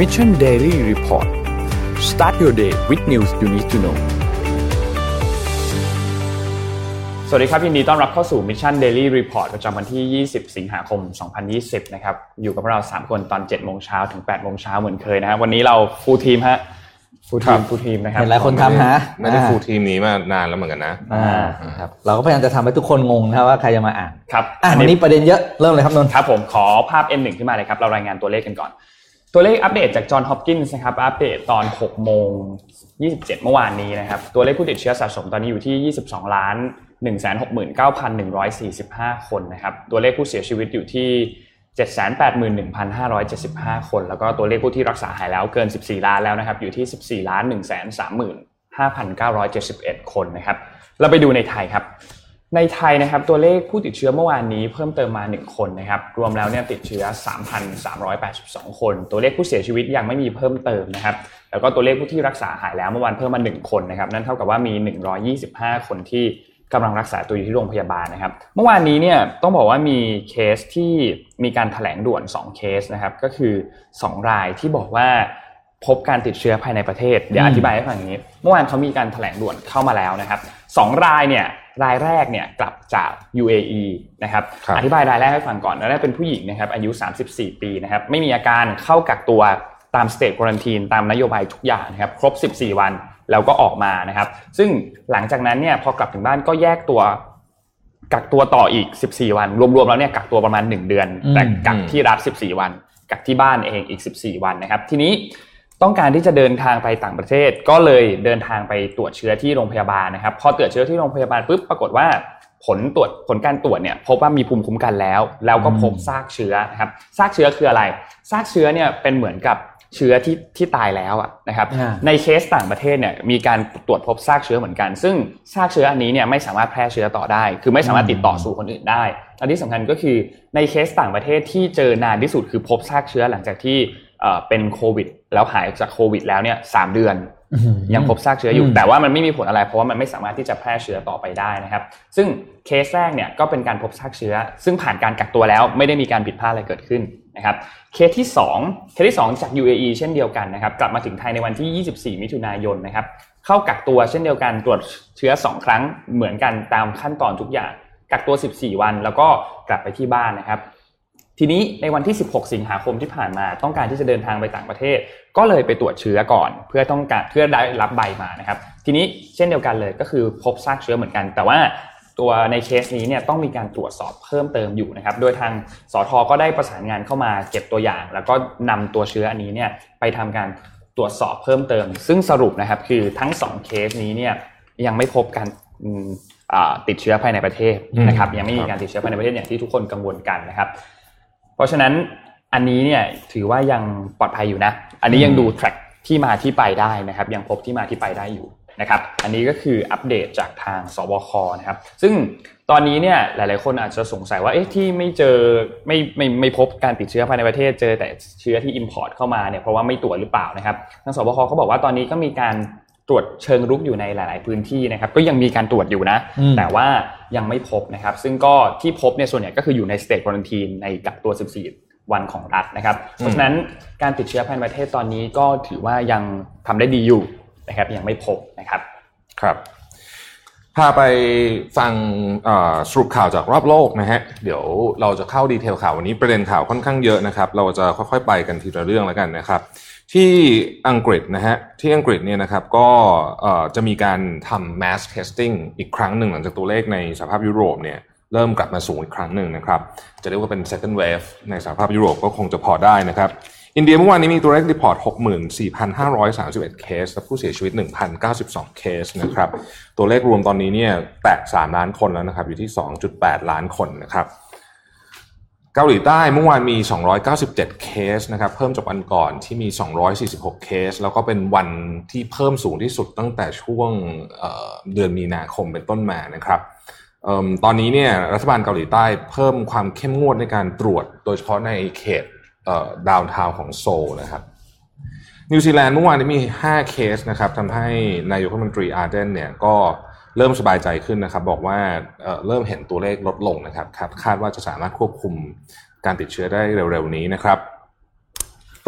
Mission Daily Report start your day with news you need to know สวัสดีครับ ยินดีต้อนรับเข้าสู่ Mission Daily Report ประจำวันที่ 20 สิงหาคม 2020 นะครับ อยู่กับเรา 3 คนตอน 7 โมงเช้าถึง 8 โมงเช้าเหมือนเคยนะฮะวันนี้เรา full team ฮะ full team full team นะครับเห็นหลายคนทำฮะไม่ได้ full team นี้มานานแล้วเหมือนกันนะอ่าครับเราก็พยายามจะทำให้ทุกคนงงนะว่าใครจะมาอ่านครับอะอันวันนี้นี้ประเด็นเยอะเริ่มเลยครับนนท์ครับผมขอภาพ N1 ขึ้นมาเลยครับเรารายงานตัวเลขกันก่อน ตัวเลขอัปเดตจากจอห์นฮอปกินส์นะครับอัปเดตตอน 6 โมง 27 เมื่อวานนี้นะครับตัวเลขผู้ติดเชื้อสะสมตอนนี้อยู่ที่ 22 ล้าน 169,145 คนนะครับตัวเลขผู้เสียชีวิตอยู่ที่ 781,575 คน แล้วก็ตัวเลขผู้ที่รักษาหายแล้วเกิน 14 ล้านแล้วนะครับอยู่ที่ 14ล้าน135,971 คนนะครับเราไปดูในไทยครับ ในไทยนะครับตัวเลขผู้ติดเชื้อเมื่อวานนี้เพิ่มเติมมา 1 คนนะครับรวมแล้วเนี่ยติดเชื้อ 3,382 คน ตัวเลขผู้เสียชีวิตยังไม่มีเพิ่มเติมนะครับแล้วก็ตัวเลขผู้ที่รักษาหายแล้วเมื่อวานเพิ่มมา 1 คนนะครับนั่นเท่ากับว่ามี 125 คนที่กำลังรักษาตัวอยู่ที่โรงพยาบาลนะครับ เมื่อวานนี้เนี่ยต้องบอกว่ามีเคสที่มีการถแถลงด่วน 2 เคสนะครับก็คือ 2 รายที่บอกว่าพบการติดเชื้อภายในประเทศเดี๋ยวอธิบายให้ฟังอย่างนี้ เมื่อวานเขามีการถแถลงด่วนเข้ามาแล้วนะครับสองรายเนี่ย รายแรกเนี่ยกลับจาก UAE นะครับครับอธิบายรายแรกให้ฟังก่อนรายแรกเป็นผู้หญิงนะครับอายุ 34 ปีนะครับไม่มีอาการเข้ากักตัวตามสเต t ควอนตีนตามนโยบายทุกอย่างนะครับครบ 14 วันแล้วก็ออกมานะครับ ซึ่งหลังจากนั้นเนี่ยพอกลับถึงบ้านก็แยกตัวกักตัวต่ออีก 14 วัน รวมๆแล้วเนี่ยกักตัวประมาณ 1 เดือน แต่กักที่รัฐ14 วัน กักที่บ้านเองอีก 14 วันนะครับ ทีนี้ ต้องการที่จะเดินทางไปต่างประเทศ ก็เลยเดินทางไปตรวจเชื้อที่โรงพยาบาลนะครับ พอตรวจเชื้อที่โรงพยาบาลปุ๊บปรากฏว่าผลตรวจผลการตรวจเนี่ยพบว่ามีภูมิคุ้มกันแล้ว แล้วก็พบซากเชื้อนะครับซากเชื้อคืออะไรซากเชื้อเนี่ยเป็นเหมือนกับเชื้อที่ที่ตายแล้วอะนะครับอ่าในเคสต่างประเทศเนี่ยมีการตรวจพบซากเชื้อเหมือนกัน ซึ่งซากเชื้ออันนี้เนี่ยไม่สามารถแพร่เชื้อต่อได้ คือไม่สามารถติดต่อสู่คนอื่นได้อันที่สำคัญก็คือในเคสต่างประเทศที่เจอนานที่สุดคือพบซากเชื้อหลังจากที่ เอ่อเป็นโควิด แล้วหายจากโควิด แล้วเนี่ยสามเดือนยังพบซากเชื้ออยู่อืมแต่ว่ามันไม่มีผลอะไร เพราะว่ามันไม่สามารถที่จะแพร่เชื้อต่อไปได้นะครับ ซึ่งเคสแรกเนี่ยก็เป็นการพบซากเชื้อ ซึ่งผ่านการกักตัวแล้วไม่ได้มีการผิดพลาดอะไรเกิดขึ้นนะครับ เคสที่2เคสที่ 2 จาก UAE เช่นเดียวกันนะครับ กลับมาถึงไทยในวันที่ 24 มิถุนายนนะครับ เข้ากักตัวเช่นเดียวกันตรวจเชื้อ 2 ครั้งเหมือนกันตามขั้นตอนทุกอย่าง กักตัว 14 วัน แล้วก็กลับไปที่บ้านนะครับ ทีนี้ในวันที่ 16 สิงหาคมที่ผ่านมาต้องการที่จะเดินทางไปต่างประเทศ ก็เลยไปตรวจเชื้อก่อน เพื่อต้องการเพื่อได้รับใบมานะครับ ทีนี้เช่นเดียวกันเลยก็คือพบซากเชื้อเหมือนกัน แต่ว่าตัวในเคสนี้เนี่ยต้องมีการตรวจสอบเพิ่มเติมอยู่นะครับ โดยทางสทก็ได้ประสานงานเข้ามาเก็บตัวอย่าง แล้วก็นำตัวเชื้ออันนี้เนี่ยไปทำการตรวจสอบเพิ่มเติม ซึ่งสรุปนะครับคือทั้งสองเคสนี้เนี่ยยังไม่พบการติดเชื้อภายในประเทศนะครับ ยังไม่มีการติดเชื้อภายในประเทศอย่างที่ทุกคนกังวลกันนะครับ ราะฉะนั้นอันนี้เนี่ยถือว่ายังปลอดภัยอยู่นะ อันนี้ยังดู track ที่มาที่ไปได้นะครับ ยังพบที่มาที่ไปได้อยู่นะครับ อันนี้ก็คืออัปเดตจากทางสบคนะครับ ซึ่งตอนนี้เนี่ยหลาย ๆ คนอาจจะสงสัยว่าเอ๊ะที่ไม่เจอไม่ไม่ไม่พบการติดเชื้อภายในประเทศเจอแต่เชื้อที่ import เข้ามาเนี่ยเพราะว่าไม่ตรวจหรือเปล่านะครับทางสบคเขาบอกว่าตอนนี้ก็มีการ ตรวจเชิงรุกอยู่ในหลาย ๆ พื้นที่นะครับ ก็ยังมีการตรวจอยู่นะอืมแต่ว่ายังไม่พบนะครับ ซึ่งก็ที่พบเนี่ยส่วนใหญ่ก็คืออยู่ในสเต e ควอนตีนในกักตัว 14 วันของรัฐนะครับ เพราะฉะนั้นการติดเชื้อภายในประเทศตอนนี้ก็ถือว่ายังทำได้ดีอยู่นะครับ ยังไม่พบนะครับครับพาไปฟังเอ่อสรุปข่าวจากรอบโลกนะฮะ เดี๋ยวเราจะเข้าดีเทลข่าววันนี้ประเด็นข่าวค่อนข้างเยอะนะครับ เราจะค่อยๆไปกันทีละเรื่องแล้วกันนะครับ ที่อังกฤษนะฮะที่อังกฤษเนี่ยนะครับก็จะมีการทำ mass testing อีกครั้งหนึ่งหลังจากตัวเลขในสหภาพยุโรปเนี่ยเริ่มกลับมาสูงอีกครั้งหนึ่งนะครับ จะเรียกว่าเป็น second wave ในสหภาพยุโรปก็คงจะพอได้นะครับ อินเดียเมื่อวานนี้มีตัวเลข report 64,531 เคส และผู้เสียชีวิต 1,092 เคสนะครับ ตัวเลขรวมตอนนี้เนี่ยแตะ 3 ล้านคนแล้วนะครับ อยู่ที่ 2.8 ล้านคนนะครับ เกาหลีใต้เมื่อวานมี 297 เคสนะครับเพิ่มจากวันก่อนที่มี 246 เคส แล้วก็เป็นวันที่เพิ่มสูงที่สุดตั้งแต่ช่วงเดือนมีนาคมเป็นต้นมานะครับเอิ่มตอนนี้เนี่ยรัฐบาลเกาหลีใต้เพิ่มความเข้มงวดในการตรวจ โดยเฉพาะในเขต downtown ของโซลนะครับนิวซีแลนด์เมื่อวานนี้มี 5 เคสนะครับทำให้นายกรัฐมนตรีอาร์เดนเนี่ยก็เริ่มสบายใจขึ้นนะครับ บอกว่าเอ่อเริ่มเห็นตัวเลขลดลงนะครับคาดคาดว่าจะสามารถควบคุมการติดเชื้อได้เร็วๆนี้นะครับ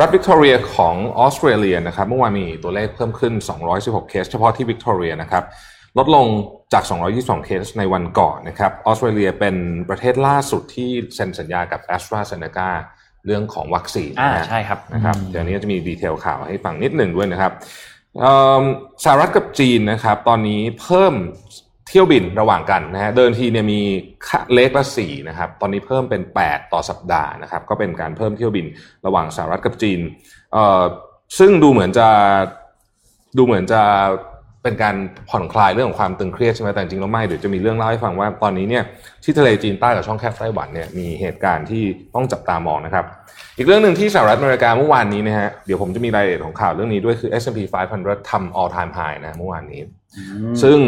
รัฐวิกตอเรียของออสเตรเลียนะครับเมื่อวานมีตัวเลขเพิ่มขึ้น 216 เคส เฉพาะที่วิกตอเรียนะครับลดลงจาก 222 เคสในวันก่อนนะครับออสเตรเลียเป็นประเทศล่าสุดที่เซ็นสัญญากับ AstraZeneca เรื่องของวัคซีนอ่านะฮะใช่ครับนะครับเดี๋ยวนี้จะมี detail ข่าวให้ฟังนิดหนึ่งด้วยนะครับเอิ่ม สหรัฐกับจีนนะครับ ตอนนี้เพิ่มเที่ยวบินระหว่างกันนะฮะเดินทีเนี่ยมีค่าเลขละสี่นะครับ ตอนนี้เพิ่มเป็น 8 ต่อสัปดาห์นะครับ ก็เป็นการเพิ่มเที่ยวบินระหว่างสหรัฐกับจีนเอ่อซึ่งดูเหมือนจะดูเหมือนจะเป็นการผ่อนคลายเรื่องของความตึงเครียดใช่ไหมแต่จริงแล้วไม่เดี๋ยวจะมีเรื่องเล่าให้ฟังว่าตอนนี้เนี่ยที่ทะเลจีนใต้กับช่องแคบไต้หวันเนี่ยมีเหตุการณ์ที่ต้องจับตามองนะครับ อีกเรื่องหนึ่งที่สหรัฐอเมริกาเมื่อวานนี้นะฮะเดี๋ยวผมจะมีรายละเอียดของข่าวเรื่องนี้ด้วยคือ S&P 500ทำ all time high นะเมื่อวานนี้ ซึ่ง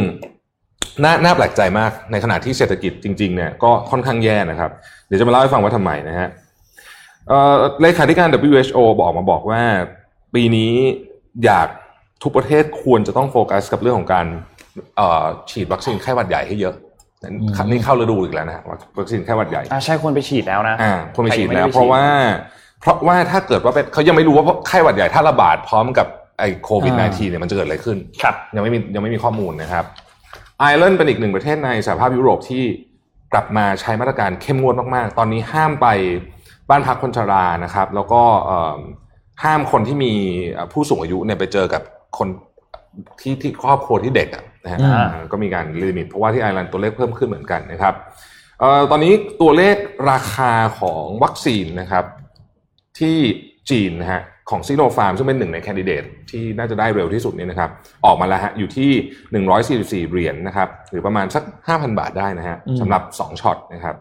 น่าน่าแปลกใจมากในขณะที่เศรษฐกิจจริงๆเนี่ยก็ค่อนข้างแย่นะครับ เดี๋ยวจะมาเล่าให้ฟังว่าทำไมนะฮะเอ่อเลขาธิการ WHO บอกมาบอกว่า ปีนี้อยากทุกประเทศควรจะต้องโฟกัสกับเรื่องของการเอ่อฉีดวัคซีนไข้หวัดใหญ่ให้เยอะ นี่เข้าฤดูอีกแล้วนะฮะวัคซีนไข้หวัดใหญ่อ่าใช่ควรไปฉีดแล้วนะอ่าคนไปฉีดใครยังไม่แล้วได้เพราะว่า เพราะว่าถ้าเกิดว่าเป็นเขายังไม่รู้ว่าไข้หวัดใหญ่ถ้าระบาดพร้อมกับไอ้โควิด -19 เนี่ยมันจะเกิดอะไรขึ้นครับยังไม่มียังไม่มีข้อมูลนะครับไอร์แลนด์เป็นอีกหนึ่งประเทศในสหภาพยุโรปที่กลับมาใช้มาตรการเข้มงวดมากๆ ตอนนี้ห้ามไปบ้านพักคนชรานะครับ แล้วก็เอิ่มห้ามคนที่มีเอ่อผู้สูงอายุเนี่ยไปเจอกับคนที่ที่ครอบครัวที่เด็กอะ นะฮะอืมอ่าก็มีการ limit เพราะว่าที่ไอร์แลนด์ตัวเลขเพิ่มขึ้นเหมือนกันนะครับเอ่อตอนนี้ตัวเลขราคาของวัคซีนนะครับที่จีนนะฮะของซีโนฟาร์มซึ่งเป็นหนึ่งในแคนดิเดตที่น่าจะได้เร็วที่สุดนี้นะครับออกมาแล้วฮะอยู่ที่ 144 เหรียญนะครับหรือประมาณสัก 5,000 บาทได้นะฮะอืมสำหรับ 2ช็อตนะครับ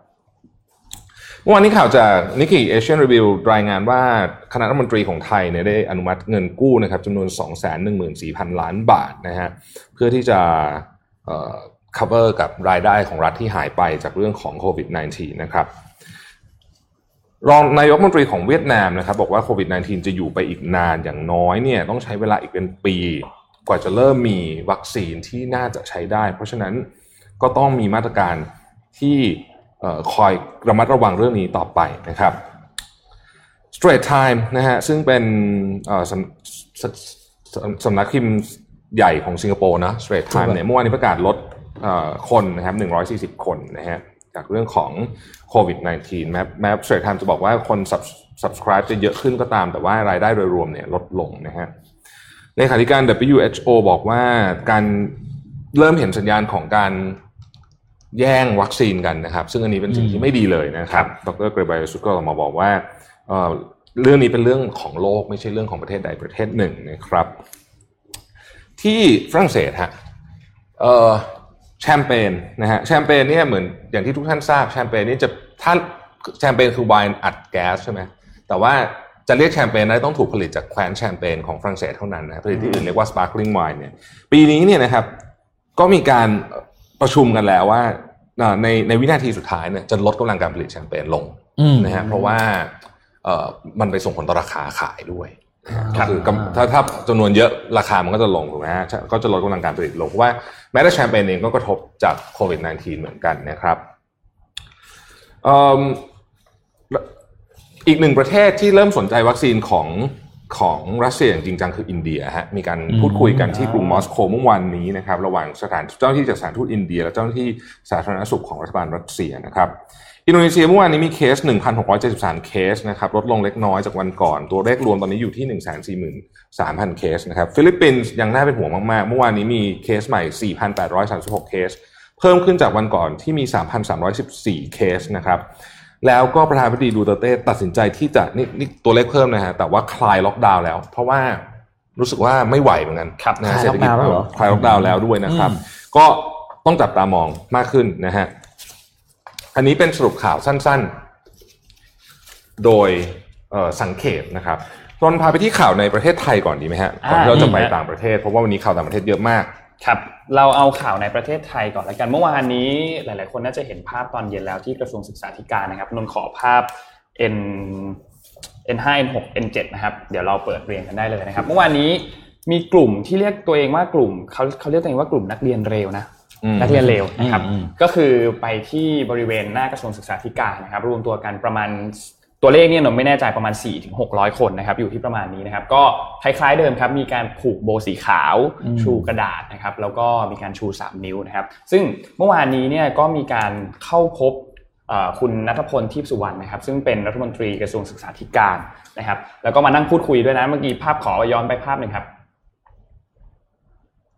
เมื่อวานนี้ข่าวจากนิกกี้เอเชียนรีวิวรายงานว่าคณะรัฐมนตรีของไทยเนี่ยได้อนุมัติเงินกู้นะครับจำนวน 214,000 ล้านบาทนะฮะเพื่อที่จะ cover กับรายได้ของรัฐที่หายไปจากเรื่องของโควิด -19 นะครับรองนายกมนตรีของเวียดนามนะครับบอกว่าโควิด -19 จะอยู่ไปอีกนานอย่างน้อยเนี่ยต้องใช้เวลาอีกเป็นปี กว่าจะเริ่มมีวัคซีนที่น่าจะใช้ได้ เพราะฉะนั้นก็ต้องมีมาตรการที่ คอยระมัดระวังเรื่องนี้ต่อไปนะครับ Straight Time นะฮะซึ่งเป็นเอ่อสำสสสำนักพิมพ์ใหญ่ของสิงคโปร์นะ Straight Time เนี่ยเมื่อวานนี้ประกาศลดเอ่อคนนะครับ140 คนนะฮะจากเรื่องของโควิด -19 แม้แม้ Straight Time จะบอกว่าคน sub- subscribe จะเยอะขึ้นก็ตาม แต่ว่ารายได้โดยรวมเนี่ยลดลงนะฮะเลขาธิการ WHO บอกว่าการเริ่มเห็นสัญญาณของการ แย่งวัคซีนกันนะครับ ซึ่งอันนี้เป็นสิ่งที่ไม่ดีเลยนะครับดรเกรเบรสุดก็ออกมาบอกว่าเอ่อเรื่องนี้เป็นเรื่องของโลกไม่ใช่เรื่องของประเทศใดประเทศหนึ่งนะครับ ที่ฝรั่งเศสฮะเอ่อแชมเปญนะฮะแชมเปญเนี่ยเหมือนอย่างที่ทุกท่านทราบแชมเปญนี่จะถ้าแชมเปญคือไวน์อัดแก๊สใช่ไหมแต่ว่าจะเรียกแชมเปญได้ต้องถูกผลิตจากแคว้นแชมเปญของฝรั่งเศสเท่านั้นนะผลิตที่อื่นเรียกว่า sparkling wine เนี่ยปีนี้เนี่ยนะครับก็มีการ ประชุมกันแล้วว่าเอ่อในในวินาทีสุดท้ายเนี่ยจะลดกำลังการผลิตแชมเปญลงอืมนะฮะเพราะว่าเอ่อมันไปส่งผลต่อราคาขายด้วยครัก็บคือกำถ้าถ้าจำนวนเยอะราคามันก็จะลงถูกไหมฮะก็จะลดกำลังการผลิตลงเพราะว่าแม้แต่แชมเปญเองก็กระทบจากโควิด -19 เหมือนกันนะครับเอิ่มอีกหนึ่งประเทศที่เริ่มสนใจวัคซีนของ ของรัสเซียอย่างจริงจังคืออินเดียฮะมีการพูดคุยกันที่กรุงมอสโกเมื่อวานนี้นะครับระหว่างสถานเจ้าหน้าที่จากสถานทูตอินเดีย และเจ้าหน้าที่สาธารณสุขของรัฐบาลรัสเซียนะครับอินโดนีเซียเมื่อวานนี้มีเคส 1,673 เคสนะครับลดลงเล็กน้อยจากวันก่อน ตัวเลขรวมตอนนี้อยู่ที่ 143,000 เคสนะครับฟิลิปปินส์ยังน่าเป็นห่วงมากๆ เมื่อวานนี้มีเคสใหม่ 4,836 เคส เพิ่มขึ้นจากวันก่อนที่มี 3,314 เคสนะครับ แล้วก็ประธานาธิบดีดูเตอร์เต้ตัดสินใจที่จะนี่นี่ตัวเลขเพิ่มนะฮะแต่ว่าคลายล็อกดาวน์แล้ว เพราะว่ารู้สึกว่าไม่ไหวเหมือนกันครับนะฮะคลายเศรษฐกิจล็อกดาวน์แล้วเหรอคลายล็อกดาวน์แล้วด้วยนะครับอืมก็ต้องจับตามองมากขึ้นนะฮะอันนี้เป็นสรุปข่าวสั้น ๆ โดยเอ่อสังเขปนะครับตอนพาไปที่ข่าวในประเทศไทยก่อนดีไหมฮะก่อนที่เราจะไปต่างประเทศเพราะว่าวันนี้ข่าวต่างประเทศเยอะมาก ครับ เราเอาข่าวในประเทศไทยก่อนละกัน เมื่อวานนี้หลาย ๆ คนน่าจะเห็นภาพตอนเย็นแล้วที่กระทรวงศึกษาธิการนะครับ นนท์ขอภาพ N N5 N6 N7 นะครับ เดี๋ยวเราเปิดเรียนกันได้เลยนะครับ เมื่อวานนี้มีกลุ่มที่เรียกตัวเองว่ากลุ่มเขาเขาเรียกตัวเองว่ากลุ่มนักเรียนเร็วนะอืมนักเรียนเร็วนะครับอืมก็คือไปที่บริเวณหน้ากระทรวงศึกษาธิการนะครับ รวมตัวกันประมาณ ตัวเลขเนี่ยนนไม่แน่ใจประมาณ4ถึง600 คนนะครับอยู่ที่ประมาณนี้นะครับก็คล้ายๆเดิมครับมีการผูกโบสีขาวอืมชูกระดาษนะครับแล้วก็มีการชู 3 นิ้วนะครับซึ่งเมื่อวานนี้เนี่ยก็มีการเข้าพบเอ่อคุณนัทพลทิพย์สุวรรณนะครับ ซึ่งเป็นรัฐมนตรีกระทรวงศึกษาธิการนะครับ แล้วก็มานั่งพูดคุยด้วยนะเมื่อกี้ภาพขอย้อนไปภาพหนึ่งครับ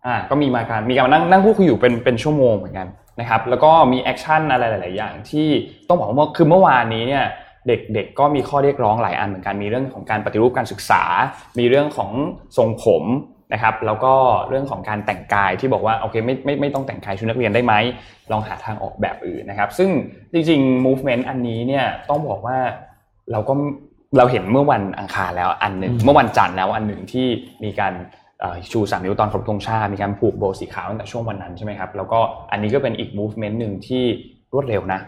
อ่าก็มีมาการมีการมานั่งนั่งพูดคุยอยู่เป็นเป็นชั่วโมงเหมือนกันนะครับ แล้วก็มี action อะไรหลาย ๆ อย่าง ที่ต้องบอกว่าเมื่อคือเมื่อวานนี้เนี่ย เด็กๆก็มีข้อเรียกร้องหลายอันเหมือนกันมีเรื่องของการปฏิรูปการศึกษา มีเรื่องของทรงผมนะครับแล้วก็เรื่องของการแต่งกายที่บอกว่าโอเคไม่ไม่ไม่ต้องแต่งกายชุดนักเรียนได้ไหมลองหาทางออกแบบอื่นนะครับ ซึ่งจริงๆ movement อันนี้เนี่ยต้องบอกว่าเราก็เราเห็นเมื่อวันอังคารแล้วอันหนึ่งอืมเมื่อวันจันทร์แล้วอันหนึ่งที่มีการเอ่อชูสามนิ้วตอนครบธงชาติมีการผูกโบสีขาวตั้งแต่ช่วงวันนั้นใช่ไหมครับแล้วก็อันนี้ก็เป็นอีก movement หนึ่งที่รวดเร็วนะ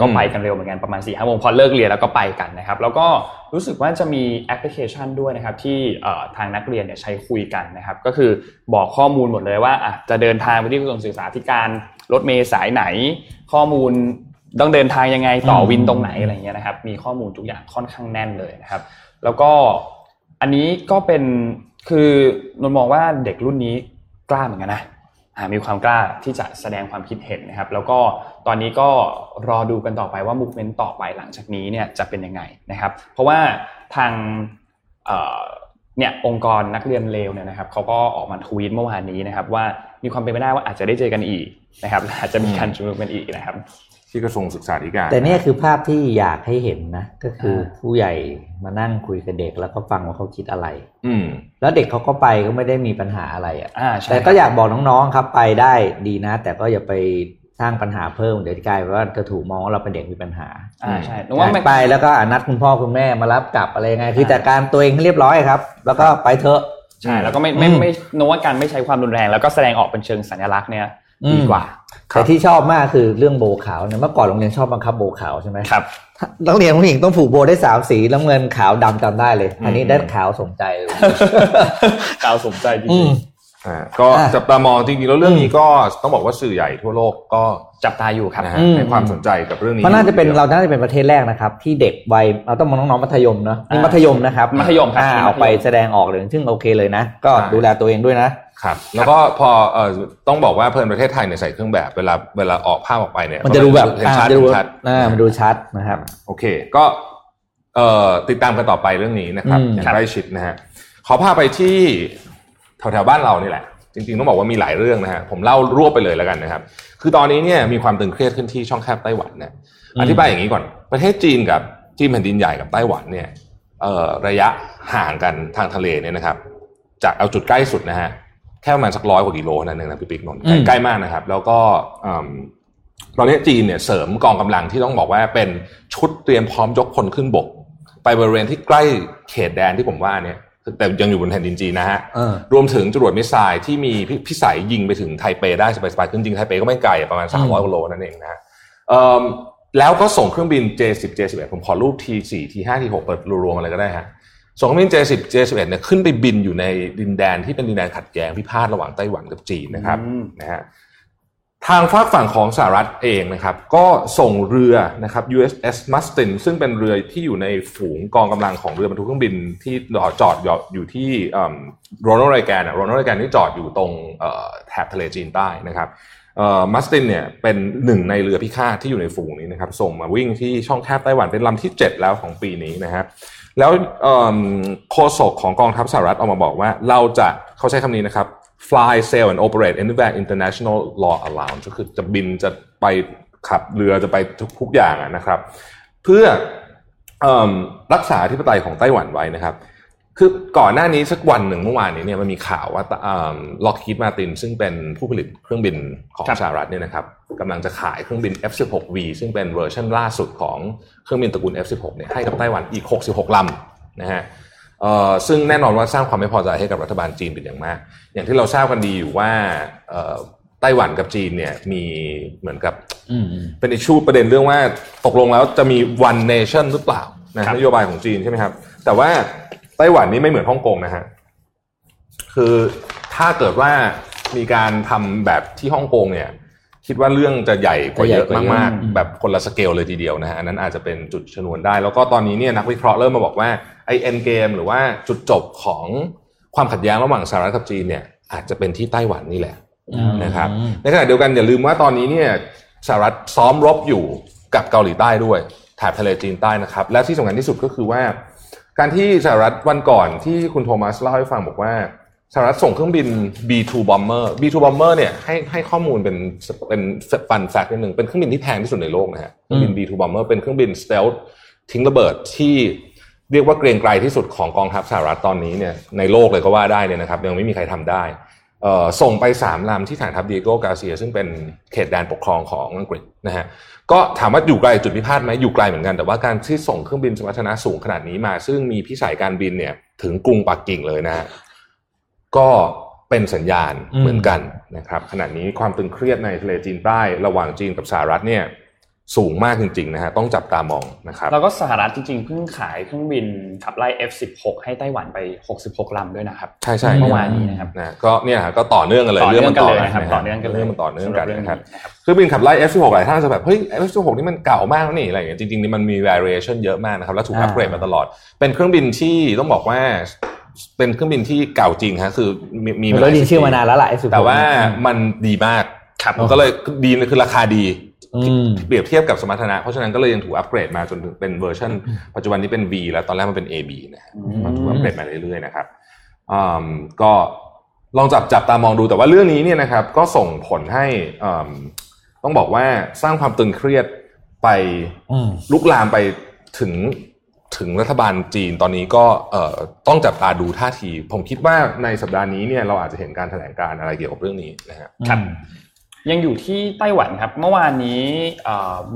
ก็ไปกันเร็วเหมือนกันประมาณ4ี่ห้าโมงพอเลิกเรียนแล้วก็ไปกันนะครับ แล้วก็รู้สึกว่าจะมีแอปพลิเคชันด้วยนะครับ ที่เอ่อทางนักเรียนเนี่ยใช้คุยกันนะครับ ก็คือบอกข้อมูลหมดเลยว่าอะจะเดินทางไปที่กระทรวงศึกษาธิการรถเมล์สายไหน ข้อมูลต้องเดินทางยังไงต่อวินตรงไหนอะไรเงี้ยนะครับ มีข้อมูลทุกอย่างค่อนข้างแน่นเลยนะครับ แล้วก็อันนี้ก็เป็นคือนนท์มองว่าเด็กรุ่นนี้กล้าเหมือนกันนะอ่า มีความกล้าที่จะแสดงความคิดเห็นนะครับ แล้วก็ตอนนี้ก็รอดูกันต่อไปว่ามุกเมนต์ต่อไปหลังจากนี้เนี่ยจะเป็นยังไงนะครับ เพราะว่าทางเเนี่ยองค์กรนักเรียนเลวเนี่ยนะครับเขาก็ออกมาทวีตเมื่อวานนี้นะครับ ว่ามีความเป็นไปได้ว่าอาจจะได้เจอกันอีกนะครับอาจจะมีการชุมนุมกันอีกนะครับ ที่กระทรวงศึกษาธิการ แต่เนี่ยคือภาพที่อยากให้เห็นนะ ก็คืออ่าผู้ใหญ่มานั่งคุยกับเด็กแล้วก็ฟังว่าเขาคิดอะไร อืมแล้วเด็กเขาก็ไปก็ไม่ได้มีปัญหาอะไรอะอ่าใช่แต่ก็อยากบอกน้องๆครับไปได้ดีนะ แต่ก็อย่าไปสร้างปัญหาเพิ่มเดี๋ยวกลายเป็นว่าจะถูกมองว่าเราเป็นเด็กมีปัญหา อ่าใช่นึกว่าไม่ไปแล้วก็อะนัดคุณพ่อคุณแม่มารับกลับอะไรยังไง คือจัดการตัวเองให้เรียบร้อยครับ แล้วก็ไปเถอะใช่แล้วก็ไม่ไม่อืมไม่นึกว่าการไม่ใช้ความรุนแรง แล้วก็แสดงออกเป็นเชิงสัญลักษณ์เนี่ยอืมดีกว่า แต่ที่ชอบมากคือเรื่องโบว์ขาวเนี่ยเมื่อก่อนโรงเรียนชอบบังคับโบว์ขาวใช่ไหมครับนักเรียนผู้หญิงต้องผูกโบว์ได้สามสีน้ำเงินขาวดำจำได้เลย อันนี้อืมได้ขาวสมใจเลยกาวสมใจจอืริงมอ่า ก็อะจับตามองจริงๆแล้วเรื่องนี้ก็ต้องบอกว่าสื่อใหญ่ทั่วโลกก็ๆจับตาอยู่ครับนะฮะอืมให้ความสนใจกับเรื่องนี้เพราะน่าจะเป็นเราน่าจะเป็นประเทศแรกนะครับ ที่เด็กวัยเราต้องมองน้องๆมัธยมเนอะนี่อ่ามัธยมนะครับมัธยมครับอ่ามัธยมออกไปแสดงออกเลยซึ่งโอเคเลยนะ ก็ดูแลตัวเองด้วยนะครับแล้วก็พอเอ่อต้องบอกว่าเพิ่นประเทศไทยเนี่ยใส่เครื่องแบบเวลาเวลาออกภาพออกไปเนี่ยมันจะดูแบบเห็นอ่าชัดจะดูเห็นชัดอ่ามันดูชัดนะครับ โอเค ก็เอ่อติดตามกันต่อไปเรื่องนี้นะครับอืมอย่างใกล้ชิดนะฮะขอพาไปที่ แถวๆบ้านเรานี่แหละ จริงๆต้องบอกว่ามีหลายเรื่องนะฮะผมเล่ารวบไปเลยแล้วกันนะครับ คือตอนนี้เนี่ยมีความตึงเครียดขึ้นที่ช่องแคบไต้หวันนะอธิบายอย่างนี้ก่อน ประเทศจีนกับจีนแผ่นดินใหญ่กับไต้หวันเนี่ยเอ่อระยะห่างกันทางทะเลเนี่ยนะครับ จากเอาจุดใกล้สุดนะฮะแค่ประมาณสักร้อยกว่ากิโลนั่นเองนะพี่ปิ๊กนนท์อืมใกล้มากนะครับ แล้วก็อืมตอนนี้จีนเนี่ยเสริมกองกำลังที่ต้องบอกว่าเป็นชุดเตรียมพร้อมยกพลขึ้นบก ไปบริเวณที่ใกล้เขตแดนที่ผมว่าเนี่ย แต่ยังอยู่บนแผ่นดินจีนนะฮะเออรวมถึงจรวด missile ที่มีพิพิสัยยิงไปถึงไทเปได้สบายๆขึ้นจริงไทเปก็ไม่ไกลประมาณอืม300กิโลนั่นเองนะฮะเอิ่มแล้วก็ส่งเครื่องบิน J10 J11 ผมขอรูป T4 T5 T6 เปิดรวมๆอะไรก็ได้ฮะส่งเครื่องบิน J10 J11 เนี่ยขึ้นไปบินอยู่ในดินแดนที่เป็นดินแดนขัดแย้งพิพาทระหว่างไต้หวันกับจีนนะครับอืมนะฮะ ทางฝากฝั่งของสหรัฐเองนะครับ ก็ส่งเรือนะครับ USS Mustin ซึ่งเป็นเรือที่อยู่ในฝูงกองกำลังของเรือบรรทุกเครื่องบินที่จอดอยู่ที่โรนัลไรแกนโรนัลไรแกนที่จอดอยู่ตรงแถบทะเลจีนใต้นะครับมัสตินเนี่ยเป็นหนึ่งในเรือพิฆาตที่อยู่ในฝูงนี้นะครับ ส่งมาวิ่งที่ช่องแคบไต้หวันเป็นลำที่ 7 แล้วของปีนี้นะฮะแล้วโฆษกของกองทัพสหรัฐออกมาบอกว่าเราจะเขาใช้คำนี้นะครับ fly sail and operate anywhere international law allows ก็คือจะบินจะไปขับเรือจะไปทุกทุกอย่างนะครับ เพื่ออรักษาธิปไตยของไต้หวันไว้นะครับ คือก่อนหน้านี้สักวันหนึ่งเมื่อวานนี้เนี่ยมันมีข่าวว่าล็อกฮีดมาตินซึ่งเป็นผู้ผลิตเครื่องบินของสหรัฐเนี่ยนะครับกำลังจะขายเครื่องบิน F16V ซึ่งเป็นเวอร์ชันล่าสุดของเครื่องบินตระกูล F16 เนี่ยให้กับไต้หวันอีก 66ลำนะฮะ ซึ่งแน่นอนว่าสร้างความไม่พอใจให้กับรัฐบาลจีนเป็นอย่างมาก อย่างที่เราทราบกันดีอยู่ว่าเอ่อไต้หวันกับจีนเนี่ยมีเหมือนกับอืมอืมเป็นอิชชูประเด็นเรื่องว่าตกลงแล้วจะมี one nation หรือเปล่านะครับนโยบายของจีนใช่ไหมครับ แต่ว่าไต้หวันนี่ไม่เหมือนฮ่องกงนะฮะคือถ้าเกิดว่ามีการทำแบบที่ฮ่องกงเนี่ย คิดว่าเรื่องจะใหญ่กว่าเยอะจะใหญ่กว่าเยอะมากอืมๆแบบคนละสเกลเลยทีเดียวนะฮะอันนั้นอาจจะเป็นจุดชนวนได้ แล้วก็ตอนนี้เนี่ยนักวิเคราะห์เริ่มมาบอกว่า ไอเอ็นเกมหรือว่าจุดจบของความขัดแย้งระหว่างสหรัฐกับจีนเนี่ยอาจจะเป็นที่ไต้หวันนี่แหละนะครับในขณะเดียวกันอย่าลืมว่าตอนนี้เนี่ยสหรัฐซ้อมรบอยู่กับเกาหลีใต้ด้วยแถบทะเลจีนใต้นะครับ และที่สำคัญที่สุดก็คือว่า การที่สหรัฐวันก่อนที่คุณโทมัสเล่าให้ฟังบอกว่าสหรัฐส่งเครื่องบิน B2 bomber B2 bomber เนี่ยให้ให้ข้อมูลเป็นเป็นฟันแฟกต์นิดหนึ่งเป็นเครื่องบินที่แพงที่สุดในโลกนะฮะเครื่องบิน B2 bomber เป็นเครื่องบิน stealth ทิ้งระเบิดที่ เรียกว่าเกรงไกรที่สุดของกองทัพสหรัฐตอนนี้เนี่ยในโลกเลยก็ว่าได้เนี่ยนะครับยังไม่มีใครทำได้ส่งไปสามลำที่ฐานทัพดีโกกาเซีย ซึ่งเป็นเขตแดนปกครองของอังกฤษนะฮะก็ถามว่าอยู่ไกลจุดพิพาทไหมอยู่ไกลเหมือนกันแต่ว่าการที่ส่งเครื่องบินสมรรถนะสูงขนาดนี้มา ซึ่งมีพิสัยการบินเนี่ยถึงกรุงปักกิ่งเลยนะฮะก็เป็นสัญญาณเหมือนกันนะครับขณะนี้ความตึงเครียดในทะเลจีนใต้ระหว่างจีนกับสหรัฐเนี่ย สูงมากจริงๆนะฮะต้องจับตามองนะครับแล้วก็สหรัฐจริงๆเพิ่งขายเครื่องบินขับไล่ F16 ให้ไต้หวันไป 66ลำด้วยนะครับ ใช่ใช่เมื่อวานนี้นะครับนะก็เนี่ยฮะก็ต่อเนื่องกันเลยต่อเนื่องกันเลยมันะครับะฮะต่อเนื่องกันเลยเรื่องมันต่อเนื่องกันสำหรับเรื่องนะครับนี้นะครับเครื่องบินขับไล่ F16 หลายท่านจะแบบเฮ้ย F16 นี่มันเก่ามากแล้วนี่อะไรอย่างเงี้ยจริงๆนี่มันมี variation เยอะมากนะครับแล้วถูกอ่าอัปเกรดมาตลอด เป็นเครื่องบินที่ต้องบอกว่าเป็นเครื่องบินที่เก่าจริงฮะคือมีมีมันหก็ลายไดีสิบชื่อปีมานานแล้วล่ะ F16 แต่ว่ามันดีมากครับมันก็เลยดีคือราคาดีอืม เปรียบเทียบกับสมรรถนะ เพราะฉะนั้นก็เลยยังถูกอัปเกรดมาจนถึงเป็นเวอร์ชันปัจจุบันนี้เป็น V แล้วตอนแรกมันเป็น AB นะฮะอืมมันถูกอัปเกรดมาเรื่อยๆนะครับอืมก็ลองจับจับตามองดูแต่ว่าเรื่องนี้เนี่ยนะครับ ก็ส่งผลให้อืมต้องบอกว่าสร้างความตึงเครียดไปอืมลุกลามไปถึงถึงรัฐบาลจีนตอนนี้ก็เอ่อต้องจับตาดูท่าที ผมคิดว่าในสัปดาห์นี้เนี่ยเราอาจจะเห็นการแถลงการอะไรเกี่ยวกับเรื่องนี้นะฮะครับ ยังอยู่ที่ไต้หวันครับ เมื่อวานนี้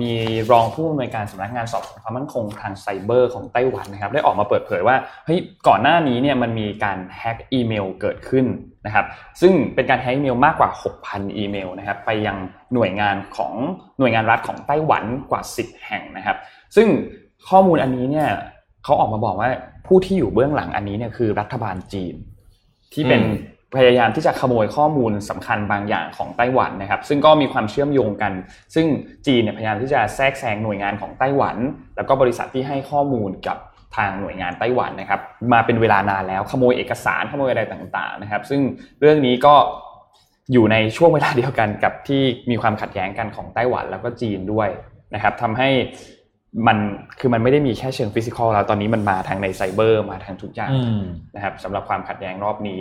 มีรองผู้อำนวยการสำนักงานสอบสวนความมั่นคงทางไซเบอร์ของไต้หวันนะครับ ได้ออกมาเปิดเผยว่าเฮ้ยก่อนหน้านี้เนี่ยมันมีการแฮ็กอีเมลเกิดขึ้นนะครับ ซึ่งเป็นการแฮ็กอีเมลมากกว่า 6,000 อีเมลนะครับ ไปยังหน่วยงานของหน่วยงานรัฐของไต้หวันกว่า 10 แห่งนะครับ ซึ่งข้อมูลอันนี้เนี่ยเขาออกมาบอกว่าผู้ที่อยู่เบื้องหลังอันนี้เนี่ยคือรัฐบาลจีน ที่เป็น พยายามที่จะขโมยข้อมูลสำคัญบางอย่างของไต้หวันนะครับ ซึ่งก็มีความเชื่อมโยงกัน ซึ่งจีนเนี่ยพยายามที่จะแทรกแซงหน่วยงานของไต้หวัน แล้วก็บริษัทที่ให้ข้อมูลกับทางหน่วยงานไต้หวันนะครับ มาเป็นเวลานานแล้วขโมยเอกสารขโมยอะไรต่างๆนะครับ ซึ่งเรื่องนี้ก็อยู่ในช่วงเวลาเดียวกันกับที่มีความขัดแย้งกันของไต้หวันแล้วก็จีนด้วยนะครับทำให้มันคือมันไม่ได้มีแค่เชิงฟิสิกอลแล้วตอนนี้มันมาทางในไซเบอร์มาทางทุกอย่างอืมนะครับสำหรับความขัดแย้งรอบนี้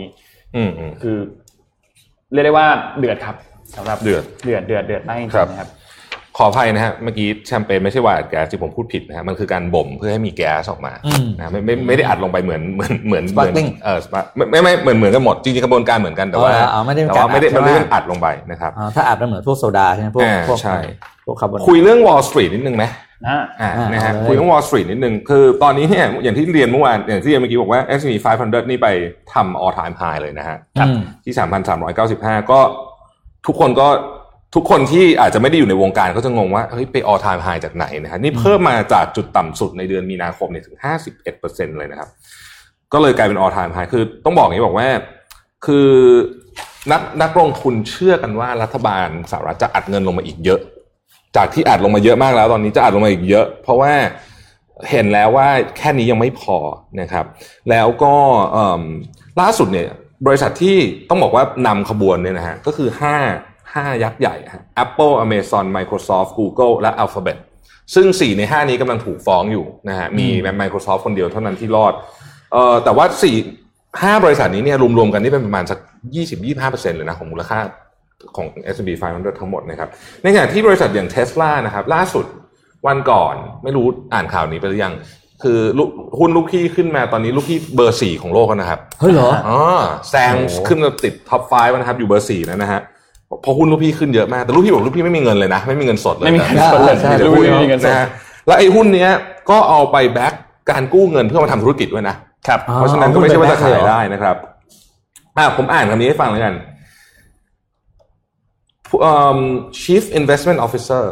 อืมอืมคือ เรียกได้ว่าเดือดครับสำหรับเดือดเดือดเดือดเดือดมากจริงครับๆนะครับ ขออภัยนะฮะเมื่อกี้แชมเปญไม่ใช่ว่าอัดแก๊สที่ผมพูดผิดนะฮะมันคือการบ่มเพื่อให้มีแก๊สออกมาอืมนะไม่ไม่ไม่ได้อัดลงไปเหมือนเหมือนเหมือนเหมือน Sparkling เออ spark- ไม่ไม่ไม่เหมือนเหมือนกันหมดจริงๆกระบวนการเหมือนกันแต่ว่าอ๋ออ๋อไม่ได้เป็นแต่ว่าไม่ได้การอัดมันไม่ได้ใช่ไหมเป็นอัดลงไปนะครับอ่าถ้าอาบน้ำเหมือนพวกโซดาใช่ไหมพวกอ่าพวกใช่พวกคาร์บอนคุยเรื่อง Wall Street นิดนึงไหมนะอ่าอ่านะฮะเอาเลยคุยเรื่อง Wall Street นิดนึงคือตอนนี้เนี่ยอย่างที่เรียนเมื่อวานอย่างที่เรียนเมื่อกี้บอกว่า S&P 500 นี่ไปทำ all time high เลยนะฮะอืมที่ 3,395 ก็ทุกคนก็ ทุกคนที่อาจจะไม่ได้อยู่ในวงการก็จะงงว่าเฮ้ยไป all time high จากไหนนะฮะนี่เพิ่มมาจากจุดต่ำสุดในเดือนมีนาคมเนี่ยถึง 51%เลยนะครับ ก็เลยกลายเป็น all time high คือต้องบอกอย่างนี้บอกว่า คือนักนักลงทุนเชื่อกันว่ารัฐบาลสหรัฐจะอัดเงินลงมาอีกเยอะ จากที่อัดลงมาเยอะมากแล้ว ตอนนี้จะอัดลงมาอีกเยอะ เพราะว่าเห็นแล้วว่าแค่นี้ยังไม่พอนะครับ แล้วก็ล่าสุดเนี่ย บริษัทที่ต้องบอกว่านำขบวนเนี่ยนะฮะก็คือห้าห้ายักษ์ใหญ่ฮะ Apple Amazon Microsoft Google และ Alphabet ซึ่ง 4 ใน 5 นี้กำลังถูกฟ้องอยู่นะฮะมี Microsoft คนเดียวเท่านั้นที่รอดเอ่อแต่ว่า 4 5 บริษัทนี้เนี่ยรวมๆกันนี่เป็นประมาณสัก 20-25%เลยนะของมูลค่าของ S&P 500 ทั้งหมดนะครับ ในขณะที่บริษัทอย่าง Tesla นะครับ ล่าสุดวันก่อนไม่รู้อ่านข่าวนี้ไปหรือยัง คือลูกหุ้นลูกพี่ขึ้นมาตอนนี้ลูกพี่เบอร์สี่ของโลกแล้วนะครับ เฮ้ยเหรออ๋อแซงโอ้ขึ้นมาติด top five นะครับ อยู่เบอร์สี่แล้วนะฮะเพราะหุ้นลูกพี่ขึ้นเยอะมากแต่ลูกพี่บอกลูกพี่ไม่มีเงินเลยนะ ไม่มีเงินสดเลยไม่มีเงินสดแต่เลยใช่แต่ลูกหุ้นพี่ไม่มีเงินสดนะฮะแล้วไอ้หุ้นเนี้ยก็เอาไป back การกู้เงินเพื่อมาทำธุรกิจด้วยนะครับอ๋อเพราะฉะนั้นก็ไม่ใช่ว่าจะหุ้นขายเป็นแบ็คเลยเหรอได้นะครับอ่าผมอ่านคำนี้ให้ฟังแล้วกันผู้เอิ่ม Chief Investment Officer